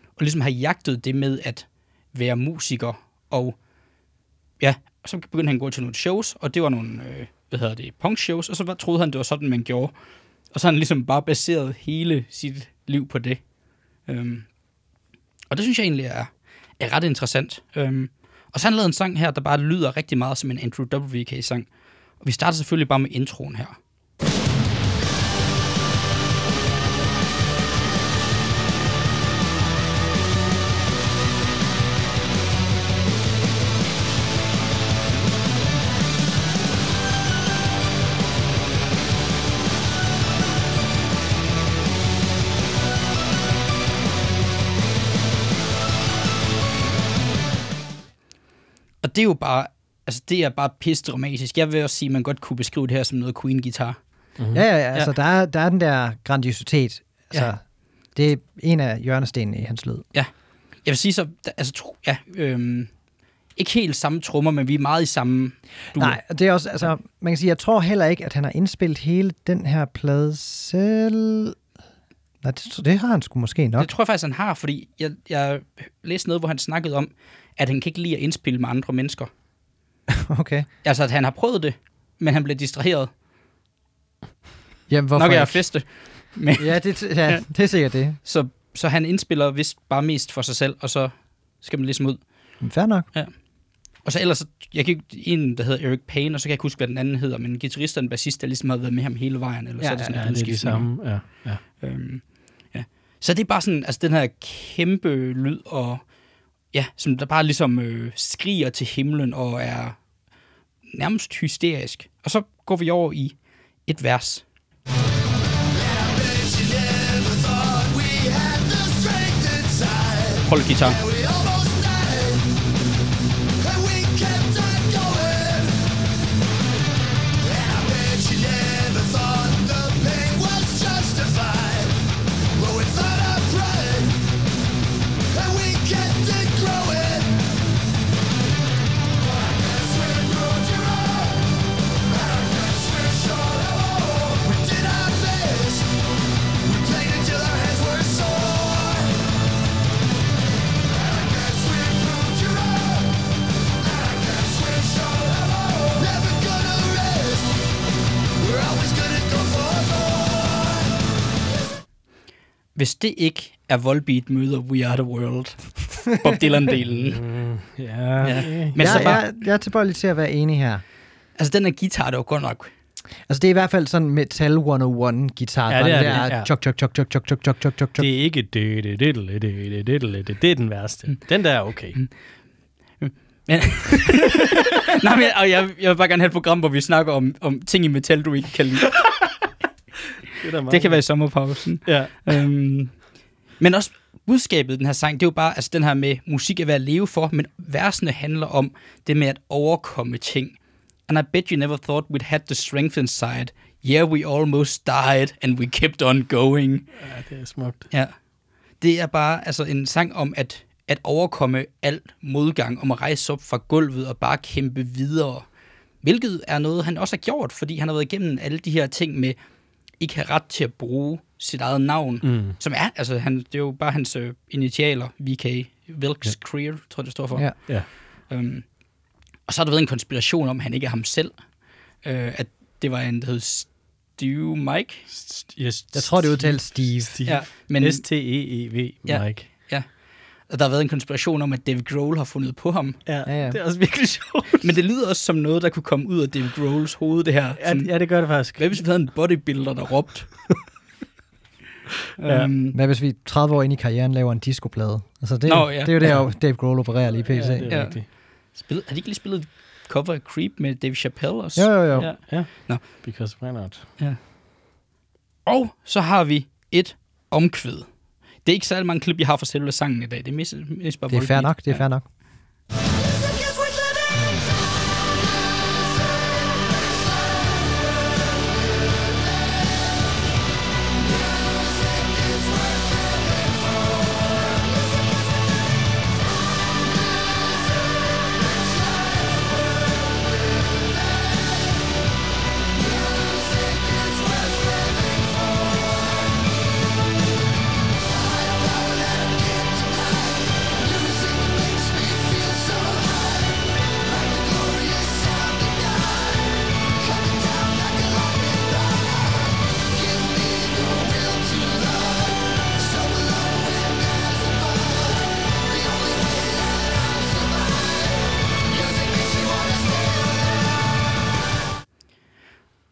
Og ligesom har jagtet det med at være musiker. Og ja, og så begyndte han at gå til nogle shows, og det var nogle, øh, hvad hedder det, punk-shows, og så troede han, det var sådan, man gjorde. Og så har han ligesom bare baseret hele sit liv på det. Øhm, og det synes jeg egentlig er, er ret interessant. Øhm, og så har han lavet en sang her, der bare lyder rigtig meget som en Andrew WK-sang. Og vi starter selvfølgelig bare med introen her. Og det er jo bare, altså det er bare pisse dramatisk. Jeg vil også sige, at man godt kunne beskrive det her som noget Queen-gitar. Mm-hmm. Ja, ja, ja. Altså, Der, er, der er den der grandiositet. Altså, Ja. Det er en af hjørnestenene i hans lyd. Jeg vil sige så, altså, tro, ja, øhm, ikke helt samme trommer, men vi er meget i samme du. Nej, det er også, altså, man kan sige, jeg tror heller ikke, at han har indspillet hele den her plade selv. Nej, det, det har han sgu måske nok. Det tror jeg faktisk, han har, fordi jeg, jeg læste noget, hvor han snakkede om, at han kan ikke lide at indspille med andre mennesker. Okay. Altså, at han har prøvet det, men han blev distraheret. Jamen, hvorfor Nok er ikke? feste. Men, Ja, det, ja, det er sikkert det. så, så han indspiller vist bare mest for sig selv, og så skal man ligesom ud. Men Fair nok. Og så ellers, så- jeg kan ikke, en, der hedder Eric Payne, og så kan jeg ikke huske, hvad den anden hedder, men en guitarist og en bassist, der ligesom har været med ham hele vejen, eller så er det sådan Ja, et det er de udskiftning. samme. Ja, ja. Øhm, ja. Så det er bare sådan, altså den her kæmpe lyd, og ja, som der bare ligesom øh, skriger til himlen, og er nærmest hysterisk. Og så går vi over i et vers. Hold guitar. Hvis det ikke er Volbeat møder We Are The World, Bob Dylan-delen. Mm, ja. Ja. Men så jeg, bare, jeg, jeg er tilbøjelig til at være enig her. altså den her guitar, det var godt nok. Altså, det er i hvert fald sådan Metal 101-guitar. Ja, det er der det, ja. Chok, chok, chok, chok, chok, chok, chok, chok, chok, chok. Det er ikke det, det, det, det, det, det, det, det, det er den værste. Den der er okay. Men, Nej, men, jeg, jeg vil bare gerne have et program, hvor vi snakker om, om ting i metal, du ikke kan lide. Det, er Det kan være i sommerpausen. Ja. øhm, men også budskabet i den her sang, det er jo bare altså den her med, musik er ved at leve for, men versene handler om det med at overkomme ting. And I bet you never thought we'd had the strength inside. Yeah, we almost died, and we kept on going. ja, det er smukt. Ja. Det er bare altså en sang om at, at overkomme alt modgang, om at rejse op fra gulvet og bare kæmpe videre. Hvilket er noget, han også har gjort, fordi han har været igennem alle de her ting med ikke have ret til at bruge sit eget navn. Mm. Som er, altså han, det er jo bare hans øh, initialer, VK, Wilkes ja. Career, tror jeg det står for. Ja. Ja. Øhm, og så har der været en konspiration om, at han ikke er ham selv. Øh, at det var en, der hed Steve Mike. Yes. Jeg tror, det udtales Steve. Steve. Ja, men E S-T-E-E-V, Ja. Og der har været en konspiration om, at David Grohl har fundet på ham. Ja, Ja, ja. det er også virkelig sjovt. Men det lyder også som noget, der kunne komme ud af David Grohls hoved, det her. Ja, Sådan, ja, det gør det faktisk. Hvad hvis vi havde en bodybuilder, der råbte? Ja. Øhm, Hvad hvis vi 30 år ind i karrieren laver en discoplade? Altså, det, Nå, ja. det er jo det, ja. Dave Grohl opererer lige pt. Ja, det er Ja. rigtigt. spil, har de ikke lige spillet et cover af Creep med Dave Chappelle også? Jo, jo, jo. Ja. Ja. Nå. Because why not? Og så har vi et omkvæd. Det er ikke særlig mange klip, jeg har fra selve sangen i dag. Det er mest, mest bare Det er fair nok, det er fair nok.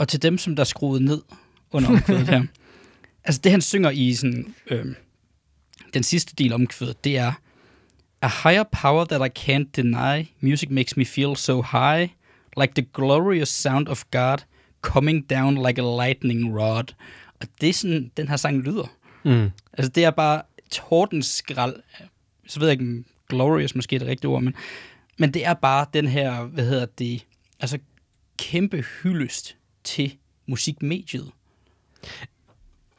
Og til dem, som der skruede ned under omkvædet her. Altså det, han synger i sådan, øhm, den sidste del omkvædet, det er A higher power that I can't deny. Music makes me feel so high. Like the glorious sound of God coming down like a lightning rod. Og det er sådan, den her sang lyder. Mm. Altså det er bare tordenskrald. Så ved jeg ikke, glorious måske er det rigtige ord, men Men det er bare den her, hvad hedder det, altså kæmpe hyldest til musikmediet.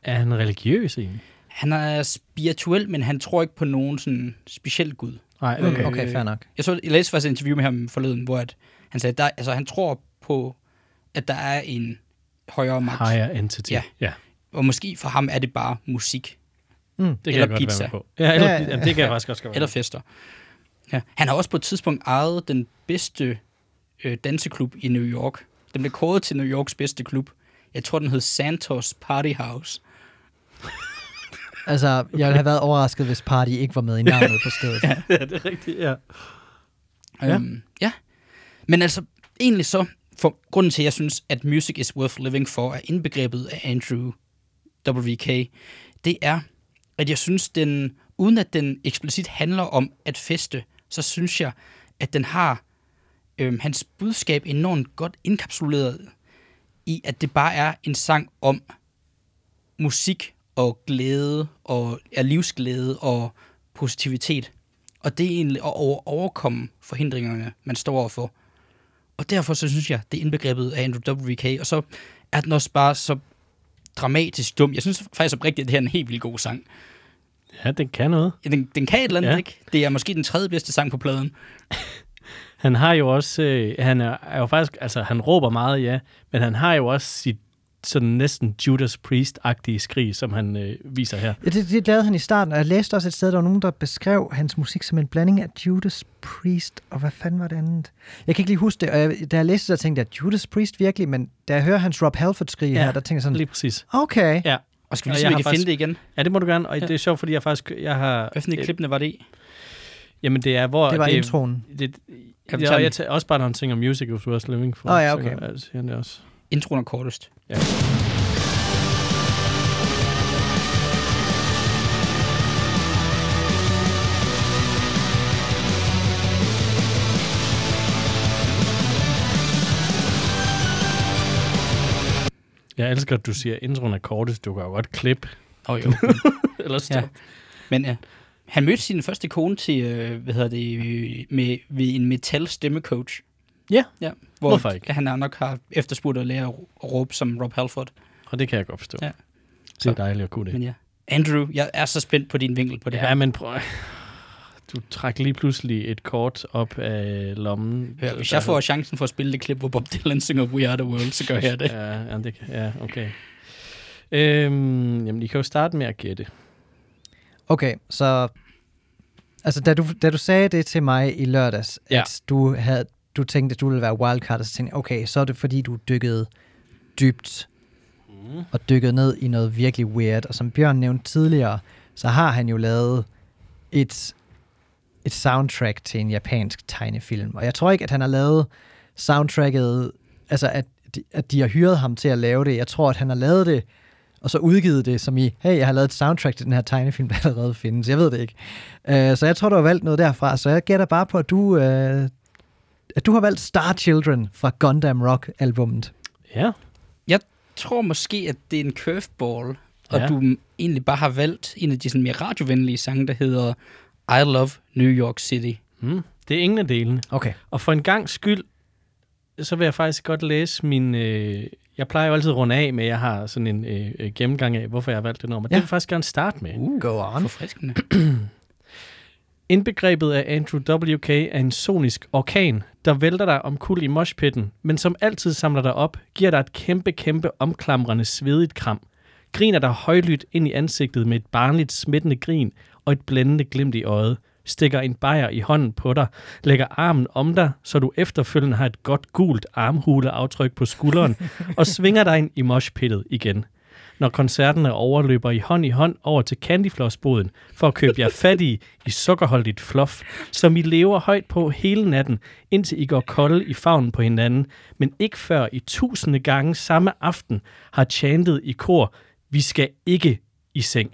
Er han religiøs egentlig? Han er spirituel, men han tror ikke på nogen sådan speciel gud. Nej, okay. Okay, fair nok. Jeg, så, jeg læste faktisk et interview med ham forleden, hvor at han sagde, at altså, han tror på, at der er en højere magt. Higher entity. Ja. ja. Og måske for ham er det bare musik Det kan Eller jeg godt pizza. være med på. Ja, eller, Ja, ja, ja, det kan jeg faktisk også godt være eller fester. Ja. Han har også på et tidspunkt ejet den bedste øh, danseklub i New York. Den blev kåret til New Yorks bedste klub. Jeg tror, den hed Santos Party House. Altså, jeg ville have været overrasket, hvis Party ikke var med i navnet på stedet. ja. det er rigtigt, ja. Ja. Øhm, ja. Men altså, egentlig så, for grunden til, at jeg synes, at Music is Worth Living for er indbegrebet af Andrew WK, det er, at jeg synes, den, uden at den eksplicit handler om at feste, så synes jeg, at den har øhm, hans budskab enormt godt indkapsuleret i, at det bare er en sang om musik og glæde og er livsglæde og positivitet. Og det er egentlig at over- overkomme forhindringerne, man står overfor. Og derfor så synes jeg, det er indbegrebet af Andrew WK, og så er den også bare så dramatisk dum. Jeg synes faktisk oprigtigt, at det her er en helt vildt god sang. Ja, den kan noget. Ja, Den, den kan et eller andet, ja. ikke? Det er måske den tredje bedste sang på pladen. Han har jo også, øh, han er, er jo faktisk, altså han råber meget, ja, men han har jo også sit sådan næsten Judas Priest-agtige skrig, som han øh, viser her. Ja, det, det lavede han i starten, og jeg læste også et sted, der var nogen, der beskrev hans musik som en blanding af Judas Priest, og hvad fanden var det andet? Jeg kan ikke lige huske det, og jeg, da jeg læste det, så tænkte jeg, Judas Priest virkelig, men da jeg hører hans Rob Halford skrige Ja, her, der tænker jeg sådan, Lige præcis. okay, Ja, Og skal vi Og lige se, jeg om vi har kan finde det igen? ja det må du gerne, og Ja. det er sjovt, fordi jeg faktisk, jeg har... Hvad for en klippene var det i? Jamen det er, hvor... det var det, introen. Det, ja, tage og den? jeg tager også bare, når han synger Music is Worth Living for. Åh, ja, så okay. jeg- siger han det også. Introen er kortest. Ja. Jeg elsker, at du siger, at introen er kortest. Du kan jo godt klippe. Oh, jo. Eller stop. ja. Men ja. Han mødte sin første kone til, øh, hvad hedder det, med, ved en metal stemmecoach. Ja. ja hvor Hvorfor ikke? Han har nok har efterspurgt at lære at råbe som Rob Halford. Og det kan jeg godt forstå. Ja. Det er dejligt at kunne det. Men ja. Andrew, jeg er så spændt på din vinkel på det Ja, her. men prøv... Du trækker lige pludselig et kort op af lommen. Hør, hvis jeg får chancen for at spille det klip, hvor Bob Dylan synger We Are The World, så gør jeg det. Ja, ja, det kan, ja okay. Øhm, jamen, I kan jo starte med at gætte. Okay, så altså, da du, da du sagde det til mig i lørdags, Ja. at du, havde, du tænkte, at du ville være wildcard, så tænkte okay, så er det fordi, du dykkede dybt Mm. og dykket ned i noget virkelig weird. Og som Bjørn nævnte tidligere, så har han jo lavet et, et soundtrack til en japansk tegnefilm. Og jeg tror ikke, at han har lavet soundtracket, altså at at de har hyret ham til at lave det. Jeg tror, at han har lavet det, og så udgivet det som i, hey, jeg har lavet et soundtrack til den her tegnefilm, der allerede findes. Jeg ved det ikke. Uh, så jeg tror, du har valgt noget derfra. Så jeg gætter bare på, at du, uh, at du har valgt Star Children fra Gundam Rock-albummet. Ja, Jeg tror måske, at det er en curveball, og Ja. du egentlig bare har valgt en af de sådan mere radiovenlige sange, der hedder I Love New York City. mm. det er ingen af delene. Okay. Og for en gang skyld, så vil jeg faktisk godt læse min... Øh, jeg plejer jo altid at runde af med, at jeg har sådan en øh, øh, gennemgang af, hvorfor jeg har valgt det nummer. Ja. Det vil jeg faktisk gerne starte med. Uh, Go on. forfriskende. Indbegrebet af Andrew WK er en sonisk orkan, der vælter dig omkuld i moshpitten, men som altid samler dig op, giver dig et kæmpe, kæmpe omklamrende svedigt kram. Griner dig højlydt ind i ansigtet med et barnligt smittende grin og et blændende glimt i øjet. Stikker en bajer i hånden på dig, lægger armen om dig, så du efterfølgende har et godt gult armhuleaftryk på skulderen, og svinger dig ind i moshpittet igen. Når koncerten er over, løber I hånd i hånd over til Candyfloss-boden for at købe jer fat i, i sukkerholdigt fluff, som I lever højt på hele natten, indtil I går kolde i favnen på hinanden, men ikke før I tusinde gange samme aften har chantet i kor, vi skal ikke i seng.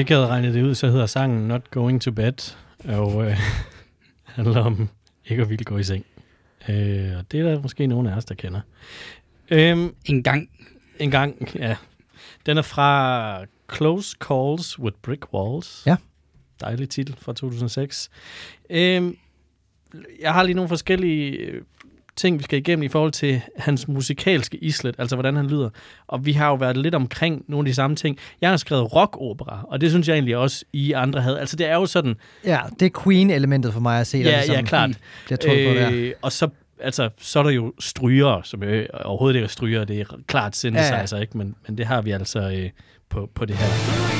Ikke havde regnet det ud, så hedder sangen Not Going to Bed, og øh, handler om ikke at ville gå i seng. Øh, og det er der måske nogen af os, der kender. Øhm, En gang. en gang, ja. Den er fra Close Calls with Brick Walls. Ja. Dejlig titel fra 2006. Øhm, jeg har lige nogle forskellige øh, ting, vi skal igennem i forhold til hans musikalske islet, altså hvordan han lyder. Og vi har jo været lidt omkring nogle af de samme ting. Jeg har skrevet rockopera, og det synes jeg egentlig også, I andre havde. Altså det er jo sådan, Ja, det er Queen-elementet for mig at se. der ja, ligesom ja, klart. Bliver trukket på der. Øh, og så, altså, så er der jo stryger, som øh, overhovedet ikke er stryger, det er klart synthesizer, ja, ja. ikke? Men, men det har vi altså øh, på, på det her.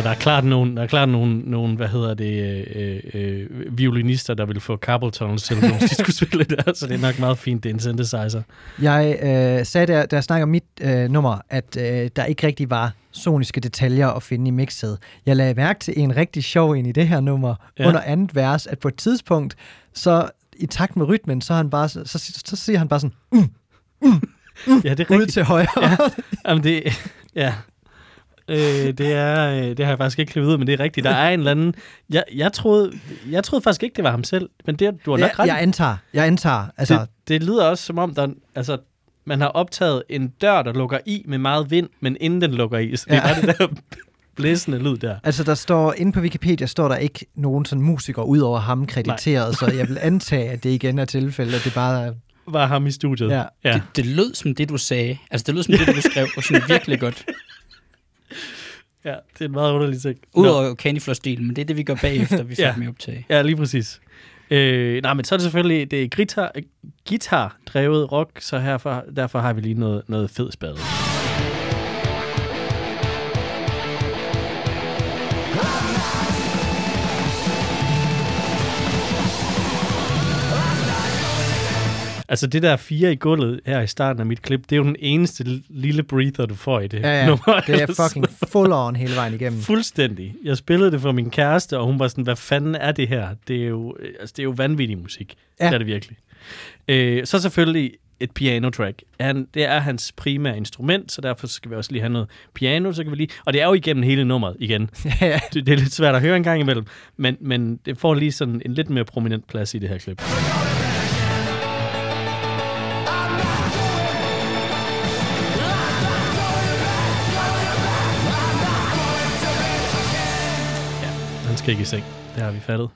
Altså, der er klart nogle, der er klart nogle, nogle hvad hedder det, øh, øh, violinister, der vil få carpal tunnels til, hvis de skulle spille der, så det er nok meget fint, det er en synthesizer. Jeg øh, sagde, da, da jeg snakker om mit øh, nummer, at øh, der ikke rigtig var soniske detaljer at finde i mixet. Jeg lagde mærke til en rigtig sjov en i det her nummer, Ja. under andet vers, at på et tidspunkt, så i takt med rytmen, så, han bare, så, så, så siger han bare sådan, Ja, det er ud rigtigt. til højre. Ja. Jamen, det, ja. Øh, det, er, øh, det har jeg faktisk ikke klippet ud, men det er rigtigt. Der er en eller anden... Jeg, jeg, troede, jeg troede faktisk ikke, det var ham selv, men det, du har nok ret. jeg antager, jeg antager, altså, det, det lyder også som om, der, altså, man har optaget en dør, der lukker i med meget vind, men inden den lukker i. Så det er Ja. bare det der blæsende lyd der. Altså, der står, inde på Wikipedia står der ikke nogen sådan musiker ud over ham krediteret, så jeg vil antage, at det igen er tilfældet, at det bare er... Var ham i studiet. Ja. ja. Det, det lød som det, du sagde. Altså, det lød som det, du beskrev, og sådan virkelig godt. Ja det er en meget underlig ting. Udover Candyfloss-delen, men det er det, vi gør bagefter, vi fik Ja. ja. med optag. Ja, lige præcis. Øh, nej, men så er det selvfølgelig det er guitar, guitar-drevet rock, så herfor, derfor har vi lige noget, noget fed spade. Altså det der fire i gulvet her i starten af mit klip, det er jo den eneste lille breather, du får i det Ja, ja, nummer. det er fucking full on hele vejen igennem. Fuldstændig. Jeg spillede det for min kæreste, og hun var sådan, hvad fanden er det her? Det er jo, øh, altså, det er jo vanvittig musik. Ja. Det er det virkelig. Øh, så selvfølgelig et piano track. Han, det er hans primære instrument, så derfor skal vi også lige have noget piano, så kan vi lige... Og det er jo igennem hele nummeret igen. Det, det er lidt svært at høre en gang imellem, men, men det får lige sådan en lidt mere prominent plads i det her klip. Ikke i seng. Det har vi fattet.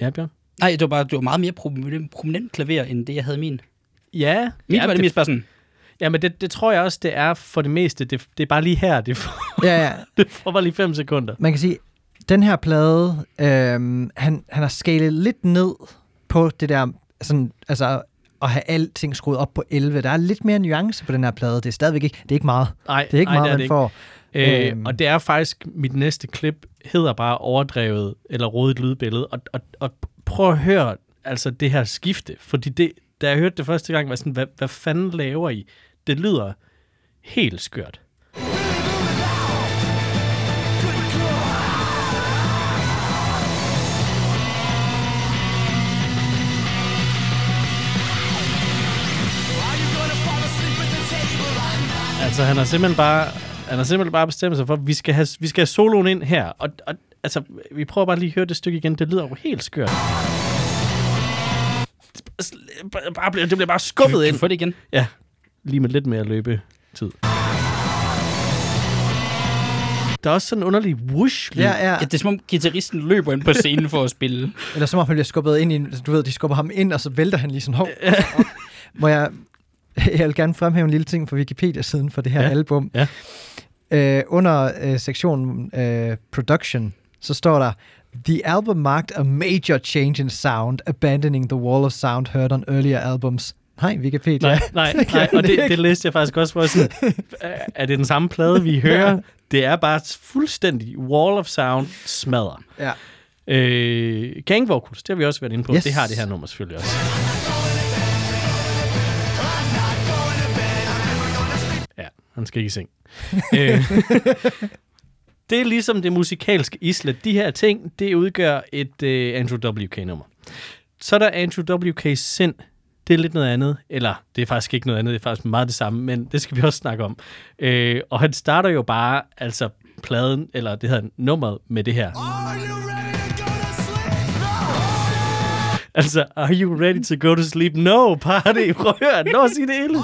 Ja, Bjørn? Nej, det var bare det var meget mere prominent, klaver, end det, jeg havde min. Ja, Mit ja, var det det, mest bare sådan, ja men det, det tror jeg også, det er for det meste. Det, det er bare lige her, det får, ja, ja. det får bare lige fem sekunder. Man kan sige, den her plade, øhm, han, han har skalet lidt ned på det der, sådan, altså at have alting skruet op på 11. Der er lidt mere nuance på den her plade. Det er stadigvæk ikke, det er ikke meget. Nej, Det er ikke nej, meget, det man ikke. får. Øh, Øhm. og det er faktisk, mit næste klip hedder bare overdrevet eller rodet lydbillede. Og, og, og prøv at høre altså det her skifte. Fordi det, da jeg hørte det første gang, var sådan, hvad, hvad fanden laver I? Det lyder helt skørt. Altså, han har simpelthen bare, han har simpelthen bare bestemt sig for, at vi skal have, vi skal have soloen ind her. Og, og altså, vi prøver bare lige at høre det stykke igen. Det lyder jo helt skørt. Bare, bare, bliver- det bliver bare kan skubbet kan ind. vi få det igen? Ja, lige med lidt mere løbetid. Der er også sådan en underlig whoosh Ja, ja. Ja, det er som om guitaristen løber ind på scenen for at spille. Eller som om han bliver skubbet ind i, en- du ved, de skubber ham ind, og så vælter han lige sådan, hov. Må jeg, jeg vil gerne fremhæve en lille ting fra Wikipedia-siden for det her Ja. ja. album. Ja. Øh, under øh, sektionen øh, Production, så står der, The album marked a major change in sound, abandoning the wall of sound heard on earlier albums. Nej, Wikipedia. Nej, nej, nej, og det, det læste jeg faktisk også for sådan, er- er det den samme plade, vi hører? Det er bare fuldstændig wall of sound smadrer. Ja. Øh, gang vocals, det har vi også været inde på. Yes. Det har det her nummer selvfølgelig også. Han skal ikke i seng. øh, det er ligesom det musikalske islet. De her ting, det udgør et øh, Andrew W.K. nummer. Så er der Andrew W.K. Sind. Det er lidt noget andet. Eller, det er faktisk ikke noget andet. Det er faktisk meget det samme, men det skal vi også snakke om. Øh, og han starter jo bare, altså pladen, eller det hedder nummeret med det her. Altså, are you ready to go to sleep? No, party. Prøv at høre, nå at sige det hele.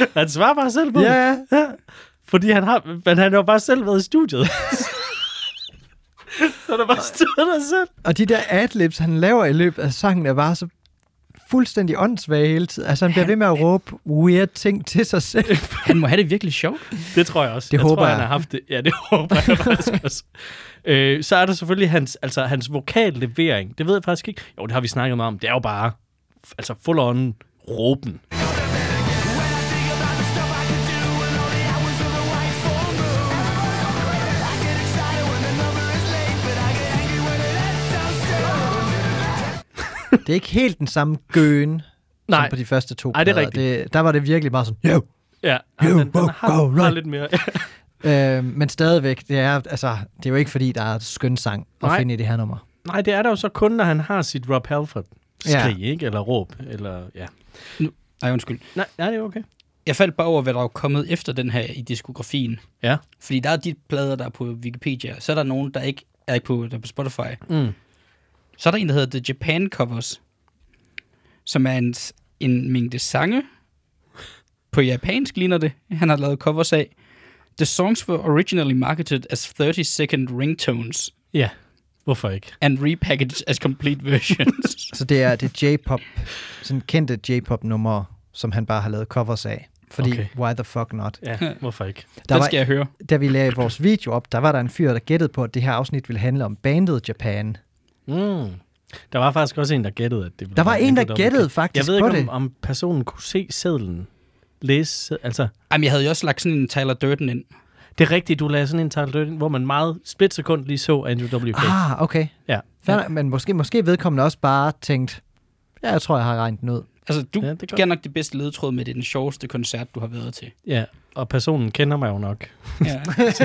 Han svarer bare selv på Ja, det. Ja. Fordi han har, men han har jo bare selv været i studiet. så der bare stået der selv. Og de der adlibs, han laver i løbet af sangen, er bare så fuldstændig åndssvage hele tiden. Altså, han bliver ved med at råbe weird ting til sig selv. Han må have det virkelig sjovt. Det tror jeg også. Det jeg håber tror, jeg. han har haft det. Ja, det håber jeg faktisk også. Øh, så er der selvfølgelig hans, altså, hans vokallevering. Det ved jeg faktisk ikke. Jo, det har vi snakket meget om. Det er jo bare altså full on råben. Det er ikke helt den samme gøen, Nej. som på de første to Ej, det er plader. rigtigt. Det, der var det virkelig bare sådan, jo. Ja, You den, den har, go har right. lidt mere. Øh, men stadigvæk, det er, altså, det er jo ikke fordi, der er skøn sang at Nej. finde i det her nummer. Nej, det er der jo så kun, når han har sit Rob Halford skrig, Ja. ja. ikke? Eller råb, eller ja. Nej, undskyld. Nej, nej, det er okay. Jeg faldt bare over, hvad der er kommet efter den her i diskografien. Ja. Fordi der er de plader, der er på Wikipedia. Så er der nogen, der ikke er på, der er på Spotify. Mm. Så er der en, der hedder The Japan Covers, som er en, en mængde sange. På japansk ligner det. Han har lavet covers af. The songs were originally marketed as 30-second ringtones Ja, hvorfor ikke? and repackaged as complete versions. Så det er, det J-pop, sådan kendte J-pop-numre, som han bare har lavet covers af. Fordi, Okay. why the fuck not? Ja, hvorfor ikke? Der den var, skal jeg høre. da vi lavede vores video op, der var der en fyr, der gættede på, at det her afsnit ville handle om bandet Japan. Mm. Der var faktisk også en, der gættede, at det ville Der var en, der gættede Jeg faktisk ved på ikke, det. om, om personen kunne se sedlen. Læse, altså, Jamen, jeg havde jo også lagt sådan en Tyler Durden ind. det er rigtigt, du lagde sådan en Tyler Durden, hvor man meget splitsekund lige så Andrew WK. Ah, okay. Ja. Fair, Men måske, måske vedkommende også bare tænkt, ja, jeg tror, jeg har regnet den ud. Altså, du Ja, ja, det er gav nok det bedste ledtråd med, det er den sjoveste koncert, du har været til. Ja, og personen kender mig jo nok. Ja.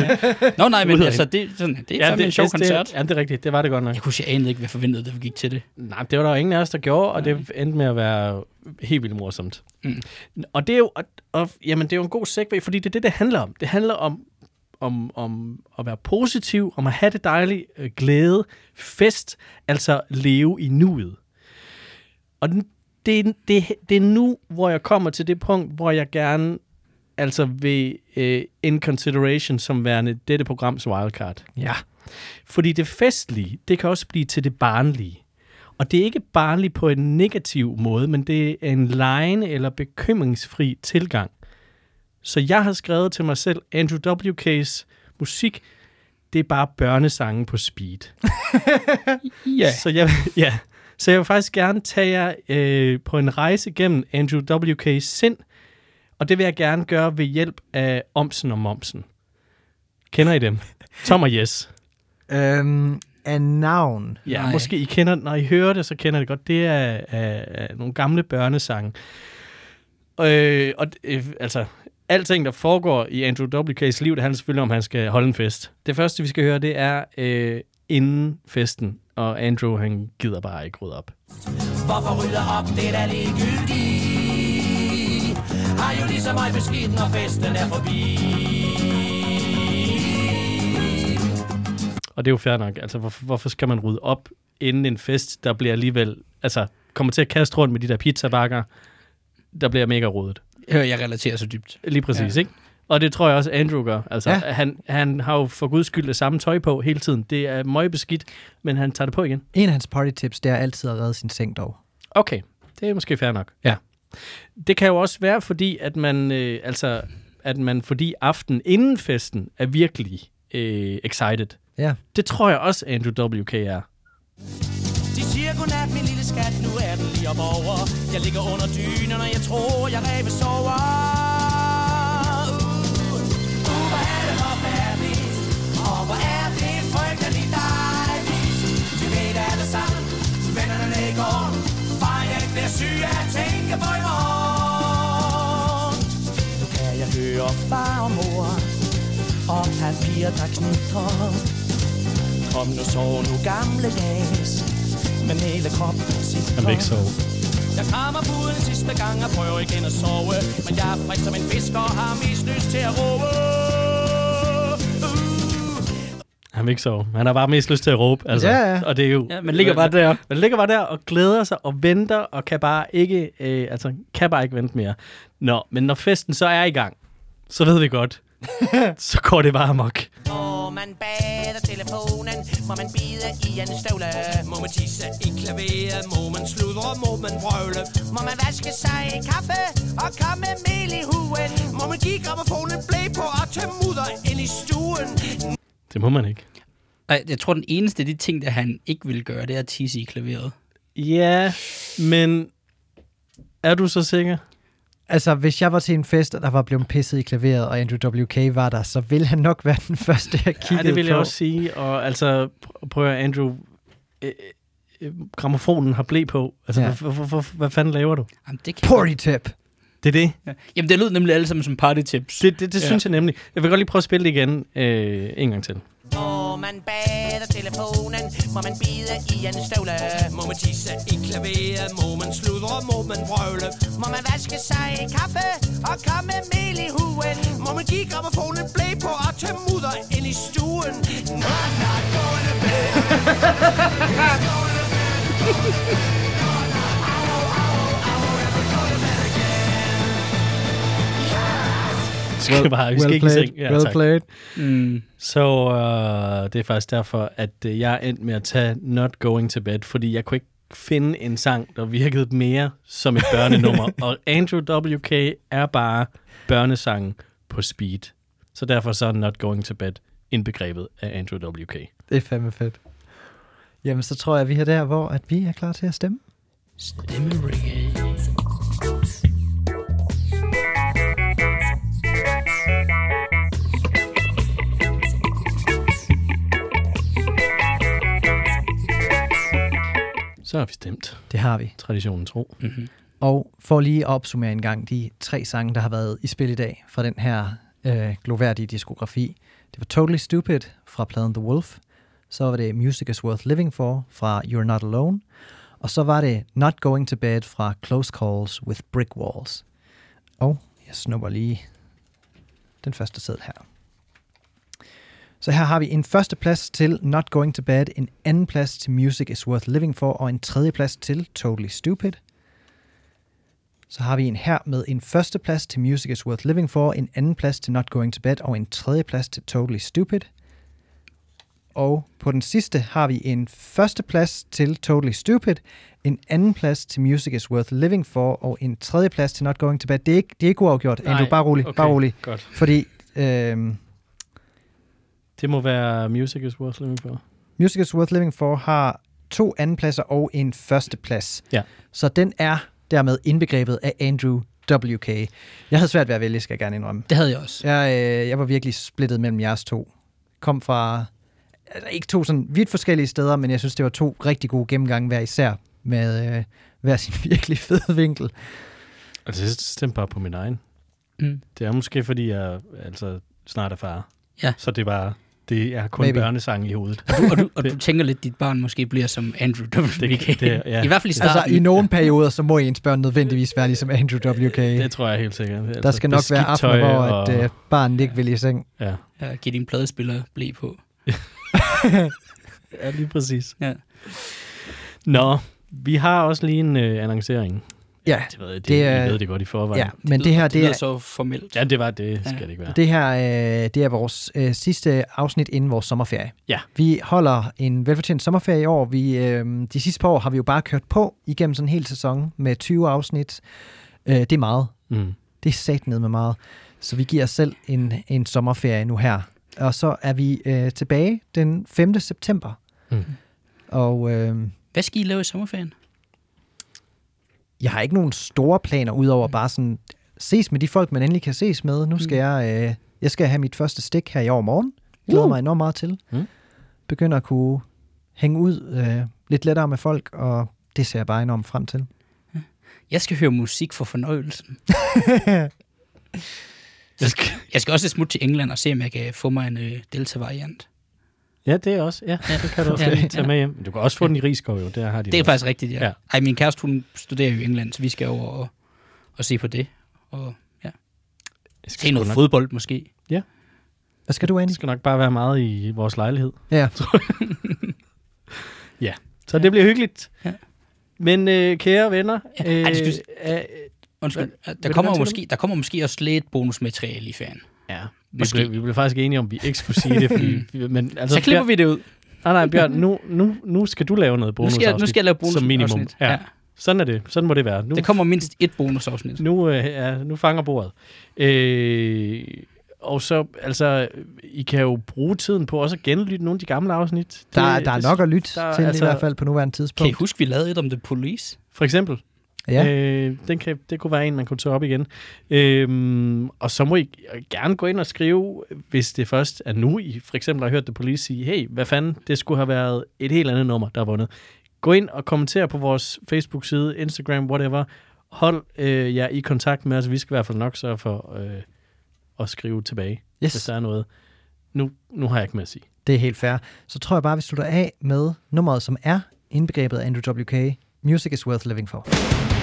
Nå nej, men altså, det, sådan, det er ja, en sjov det, koncert. Det, ja, det er rigtigt. Det var det godt nok. Jeg kunne sige, jeg anede ikke, hvad jeg forventede, da vi gik til det. Nej, det var der jo ingen af os, der gjorde, og det endte med at være helt vildt morsomt. Mm. Og det er jo, og, og, jamen, det er jo en god segue, fordi det er det, det handler om. Det handler om, om, om at være positiv, om at have det dejligt, øh, glæde, fest, altså leve i nuet. Og den- det, er- det, det er nu, hvor jeg kommer til det punkt, hvor jeg gerne altså vil øh, in consideration som værende dette programs wildcard. Ja. Fordi det festlige, det kan også blive til det barnlige. Og det er ikke barnligt på en negativ måde, men det er en lejende eller bekymringsfri tilgang. Så jeg har skrevet til mig selv, Andrew W.K.'s musik, det er bare børnesange på speed. Ja. Så jeg, ja, så jeg vil faktisk gerne tage jer øh, på en rejse gennem Andrew W.K.'s sind, og det vil jeg gerne gøre ved hjælp af Omsen og Momsen. Kender I dem? Tom og Yes. Øhm, af navn. Ja, Nej. måske I kender, når I hører det, så kender I det godt. Det er, er nogle gamle børnesange. Øh, og øh, altså, alting, der foregår i Andrew W.K.'s liv, det handler selvfølgelig om, at han skal holde en fest. Det første, vi skal høre, det er øh, inden festen, og Andrew, han gider bare ikke rydde op. Hvorfor rydde op, det er da ligegyldigt Har jo lige så meget beskidt, når festen er forbi Og det er jo fair nok. Altså, hvorfor, hvorfor skal man rydde op inden en fest, der bliver alligevel, altså, kommer til at kaste rundt med de der pizzabakker, der bliver mega rodet. Jeg jeg relaterer så dybt. Lige præcis, ja. ikke? Og det tror jeg også, Andrew gør. Altså, Ja. han, han har jo for guds skyld det samme tøj på hele tiden. Det er møgbeskidt, men han tager det på igen. En af hans partytips, det er altid at redde sin seng dog. Okay, det er måske fair nok. Ja. Det kan jo også være, fordi at man, øh, altså, at man fordi aften inden festen er virkelig øh, excited. Ja. Det tror jeg også, Andrew W.K. er. De siger godnat, min lille skat, nu er den lige op over Jeg ligger under dynen, og jeg tror, jeg revet sover syg at tænke på i morgen Nu kan jeg høre far og mor og papir, der knitrer. Kom nu så nu gamle dags, men hele kroppen sitter. Han vil ikke sove. Jeg krammer buden sidste gang og prøver igen at sove Men jeg er frisk som en fisk og har mest lyst til at råbe. Han vil ikke sove. Han har bare mest lyst til at råbe. Altså. Ja, ja. Og det er jo... Ja, man ligger bare der. Man ligger bare der og glæder sig og venter og kan bare ikke, øh, altså, kan bare ikke vente mere. Nå, men når festen så er i gang, så ved vi godt, så går det bare amok. Må man bade telefonen Må man bide i en støvle Må man tisse i klaveret Må man sludre, må man brøvle Må man vaske sig i kaffe Og komme med mel i huen Må man give gramofonen blæ på Og tømme mudder ind i stuen Det må man ikke. Jeg tror, den eneste af de ting, der han ikke vil gøre, det er at tisse i klaveret. Ja, men er du så sikker? Altså, hvis jeg var til en fest, og der var blevet pisset i klaveret, og Andrew WK var der, så ville han nok være den første, jeg kiggede Ja, det vil på. jeg også sige. Og altså, pr- prøv at Andrew, øh, øh, gramofonen har blæ på. Altså, Ja. hvad, hvad, hvad, hvad fanden laver du? Jamen, det kan Party tip. Det er det. Ja. Jamen, det lød nemlig alle sammen som party tips. Det, det, det Ja. synes jeg nemlig. Jeg vil godt lige prøve at spille det igen øh, en gang til. Må man bade telefonen Må man bide i en støvle Må man tisse i klaveret Må man sludre, må man brøvle Må man vaske sig i kaffe Og komme med mel i huen Må man give gramofonen blæ på Og tømme mudder ind i stuen Not, not going to bed Skal well, bare, vi skal well ikke i played. seng. Ja, well tak. played. Mm. Så øh, det er faktisk derfor, at øh, jeg er endt med at tage Not Going to Bed, fordi jeg kunne ikke finde en sang, der virkede mere som et børnenummer. og Andrew WK er bare børnesangen på speed. Så derfor så er Not Going to Bed indbegrebet af Andrew WK. Det er fandme fedt. Jamen, så tror jeg, vi er der, hvor at vi er klar til at stemme. Stemme Så har vi stemt. Det har vi. Traditionen tro. Mm-hmm. Og for lige at opsummere en gang de tre sange, der har været i spil i dag fra den her øh, gloværdige diskografi. Det var Totally Stupid fra pladen The Wolf. Så var det Music is Worth Living For fra You're Not Alone. Og så var det Not Going to Bed fra Close Calls with Brick Walls. Og jeg snupper lige den første sæd her. Så her har vi en første plads til Not Going to Bed, en anden plads til Music is Worth Living For, og en tredje plads til Totally Stupid. Så har vi en her med en første plads til Music is Worth Living For, en anden plads til Not Going to Bed og en tredje plads til Totally Stupid. Og på den sidste har vi en første plads til Totally Stupid, en anden plads til Music is Worth Living For og en tredje plads til Not Going to Bed. Det er ikke, det er ikke uafgjort, Andrew. Bare rolig, okay, bare rolig. Godt. Fordi øhm, Det må være Music is Worth Living For. Music is Worth Living For har to andenpladser og en førsteplads. Ja. Så den er dermed indbegrebet af Andrew WK. Jeg havde svært ved at vælge, skal jeg gerne indrømme. Det havde jeg også. Jeg, øh, jeg var virkelig splittet mellem jeres to. Kom fra altså ikke to sådan vidt forskellige steder, men jeg synes, det var to rigtig gode gennemgange hver især med øh, hver sin virkelig fede vinkel. Altså, jeg stemte bare på min egen. Mm. Det er måske, fordi jeg altså, snart er far. Ja. Så det var det er kun Maybe. børnesang i hovedet. Og du, og, du, og du tænker lidt, at dit barn måske bliver som Andrew WK. Det- det- ja. I hvert fald i starten. Altså i nogle perioder, så må ens børn nødvendigvis være ligesom Andrew WK. Det tror jeg helt sikkert. Altså, Der skal nok være aftener, hvor og- at, øh, barnet ikke vil i seng. Ja. Ja, giv din pladespiller blæ på. ja, lige præcis. Ja. Nå, vi har også lige en øh, annoncering. Ja, Det ved, jeg, det, Det er- jeg ved det godt i forvejen. ja men det her, det det er, så formelt. Ja, det var det, skal Ja. det ikke være. Det her øh, det er vores øh, sidste afsnit inden vores sommerferie. Ja. Vi holder en velfortjent sommerferie i år. Vi, øh, de sidste par år har vi jo bare kørt på igennem sådan en hel sæson med 20 afsnit. Øh, det er meget. Mm. Det er sat ned med meget. Så vi giver os selv en, en sommerferie nu her. Og så er vi øh, tilbage den 5. september. Mm. Og øh, Hvad skal I lave i sommerferien? Jeg har ikke nogen store planer, udover bare sådan ses med de folk, man endelig kan ses med. Nu skal jeg, øh, jeg skal have mit første stik her i år morgen. Glæder Uh. mig enormt meget til. Mm. Begynder at kunne hænge ud øh, lidt lettere med folk, og det ser jeg bare enormt frem til. Jeg skal høre musik for fornøjelsen. Jeg skal, Jeg skal også et smut til England og se, om jeg kan få mig en øh, Delta-variant. Ja, det er også. Ja, det kan du også Ja, ja. tage med hjem. Du kan også få den i Rigskov, jo. Der har de Det er også. faktisk rigtigt, ja. Ja. ja. Ej, min kæreste, hun studerer jo i England, så vi skal over og, og se på det. Og ja, Jeg skal se noget nok- fodbold måske. Hvad skal du, Andy? Det skal nok bare være meget i vores lejlighed. Ja. Så det bliver hyggeligt. Ja. Men øh, kære venner, Ja. Ej, det skal- øh, Undskyld, der kommer, måske, der kommer måske også lidt bonusmateriale i fan. ja, vi blev, vi blev faktisk enige om, at vi ikke skulle sige det. Fordi, men, altså, Så klipper Bjørn, vi det ud. Nej, nej, Bjørn, nu, nu, nu skal du lave noget Nu bonus skal, jeg- nu skal jeg lave bonus Som minimum. afsnit. Ja. Sådan er det. Sådan må det være. Nu, Det kommer mindst et bonusafsnit. nu, øh, ja, nu fanger bordet. Øh, og så, altså, I kan jo bruge tiden på også at genlytte nogle af de gamle afsnit. Der, er- der er nok at lytte der er til, altså- i hvert fald på nuværende Kan I tidspunkt. huske, vi lavede et om The Police? For eksempel. Ja. Øh, den kan, det kunne være en, man kunne tage op igen. Øhm, og så må I gerne gå ind og skrive, hvis det først er nu, I for eksempel har hørt The Police sige, hey, hvad fanden, det skulle have været et helt andet nummer, der er vundet. Gå ind og kommenter på vores Facebook-side, Instagram, whatever. Hold øh, jer i kontakt med os. Vi skal i hvert fald nok sørge for øh, at skrive tilbage, hvis Yes, der er noget. Nu, nu har jeg ikke mere at sige. det er helt fair. Så tror jeg bare, vi slutter af med nummeret, som er indbegrebet af Andrew W.K. Music is worth living for.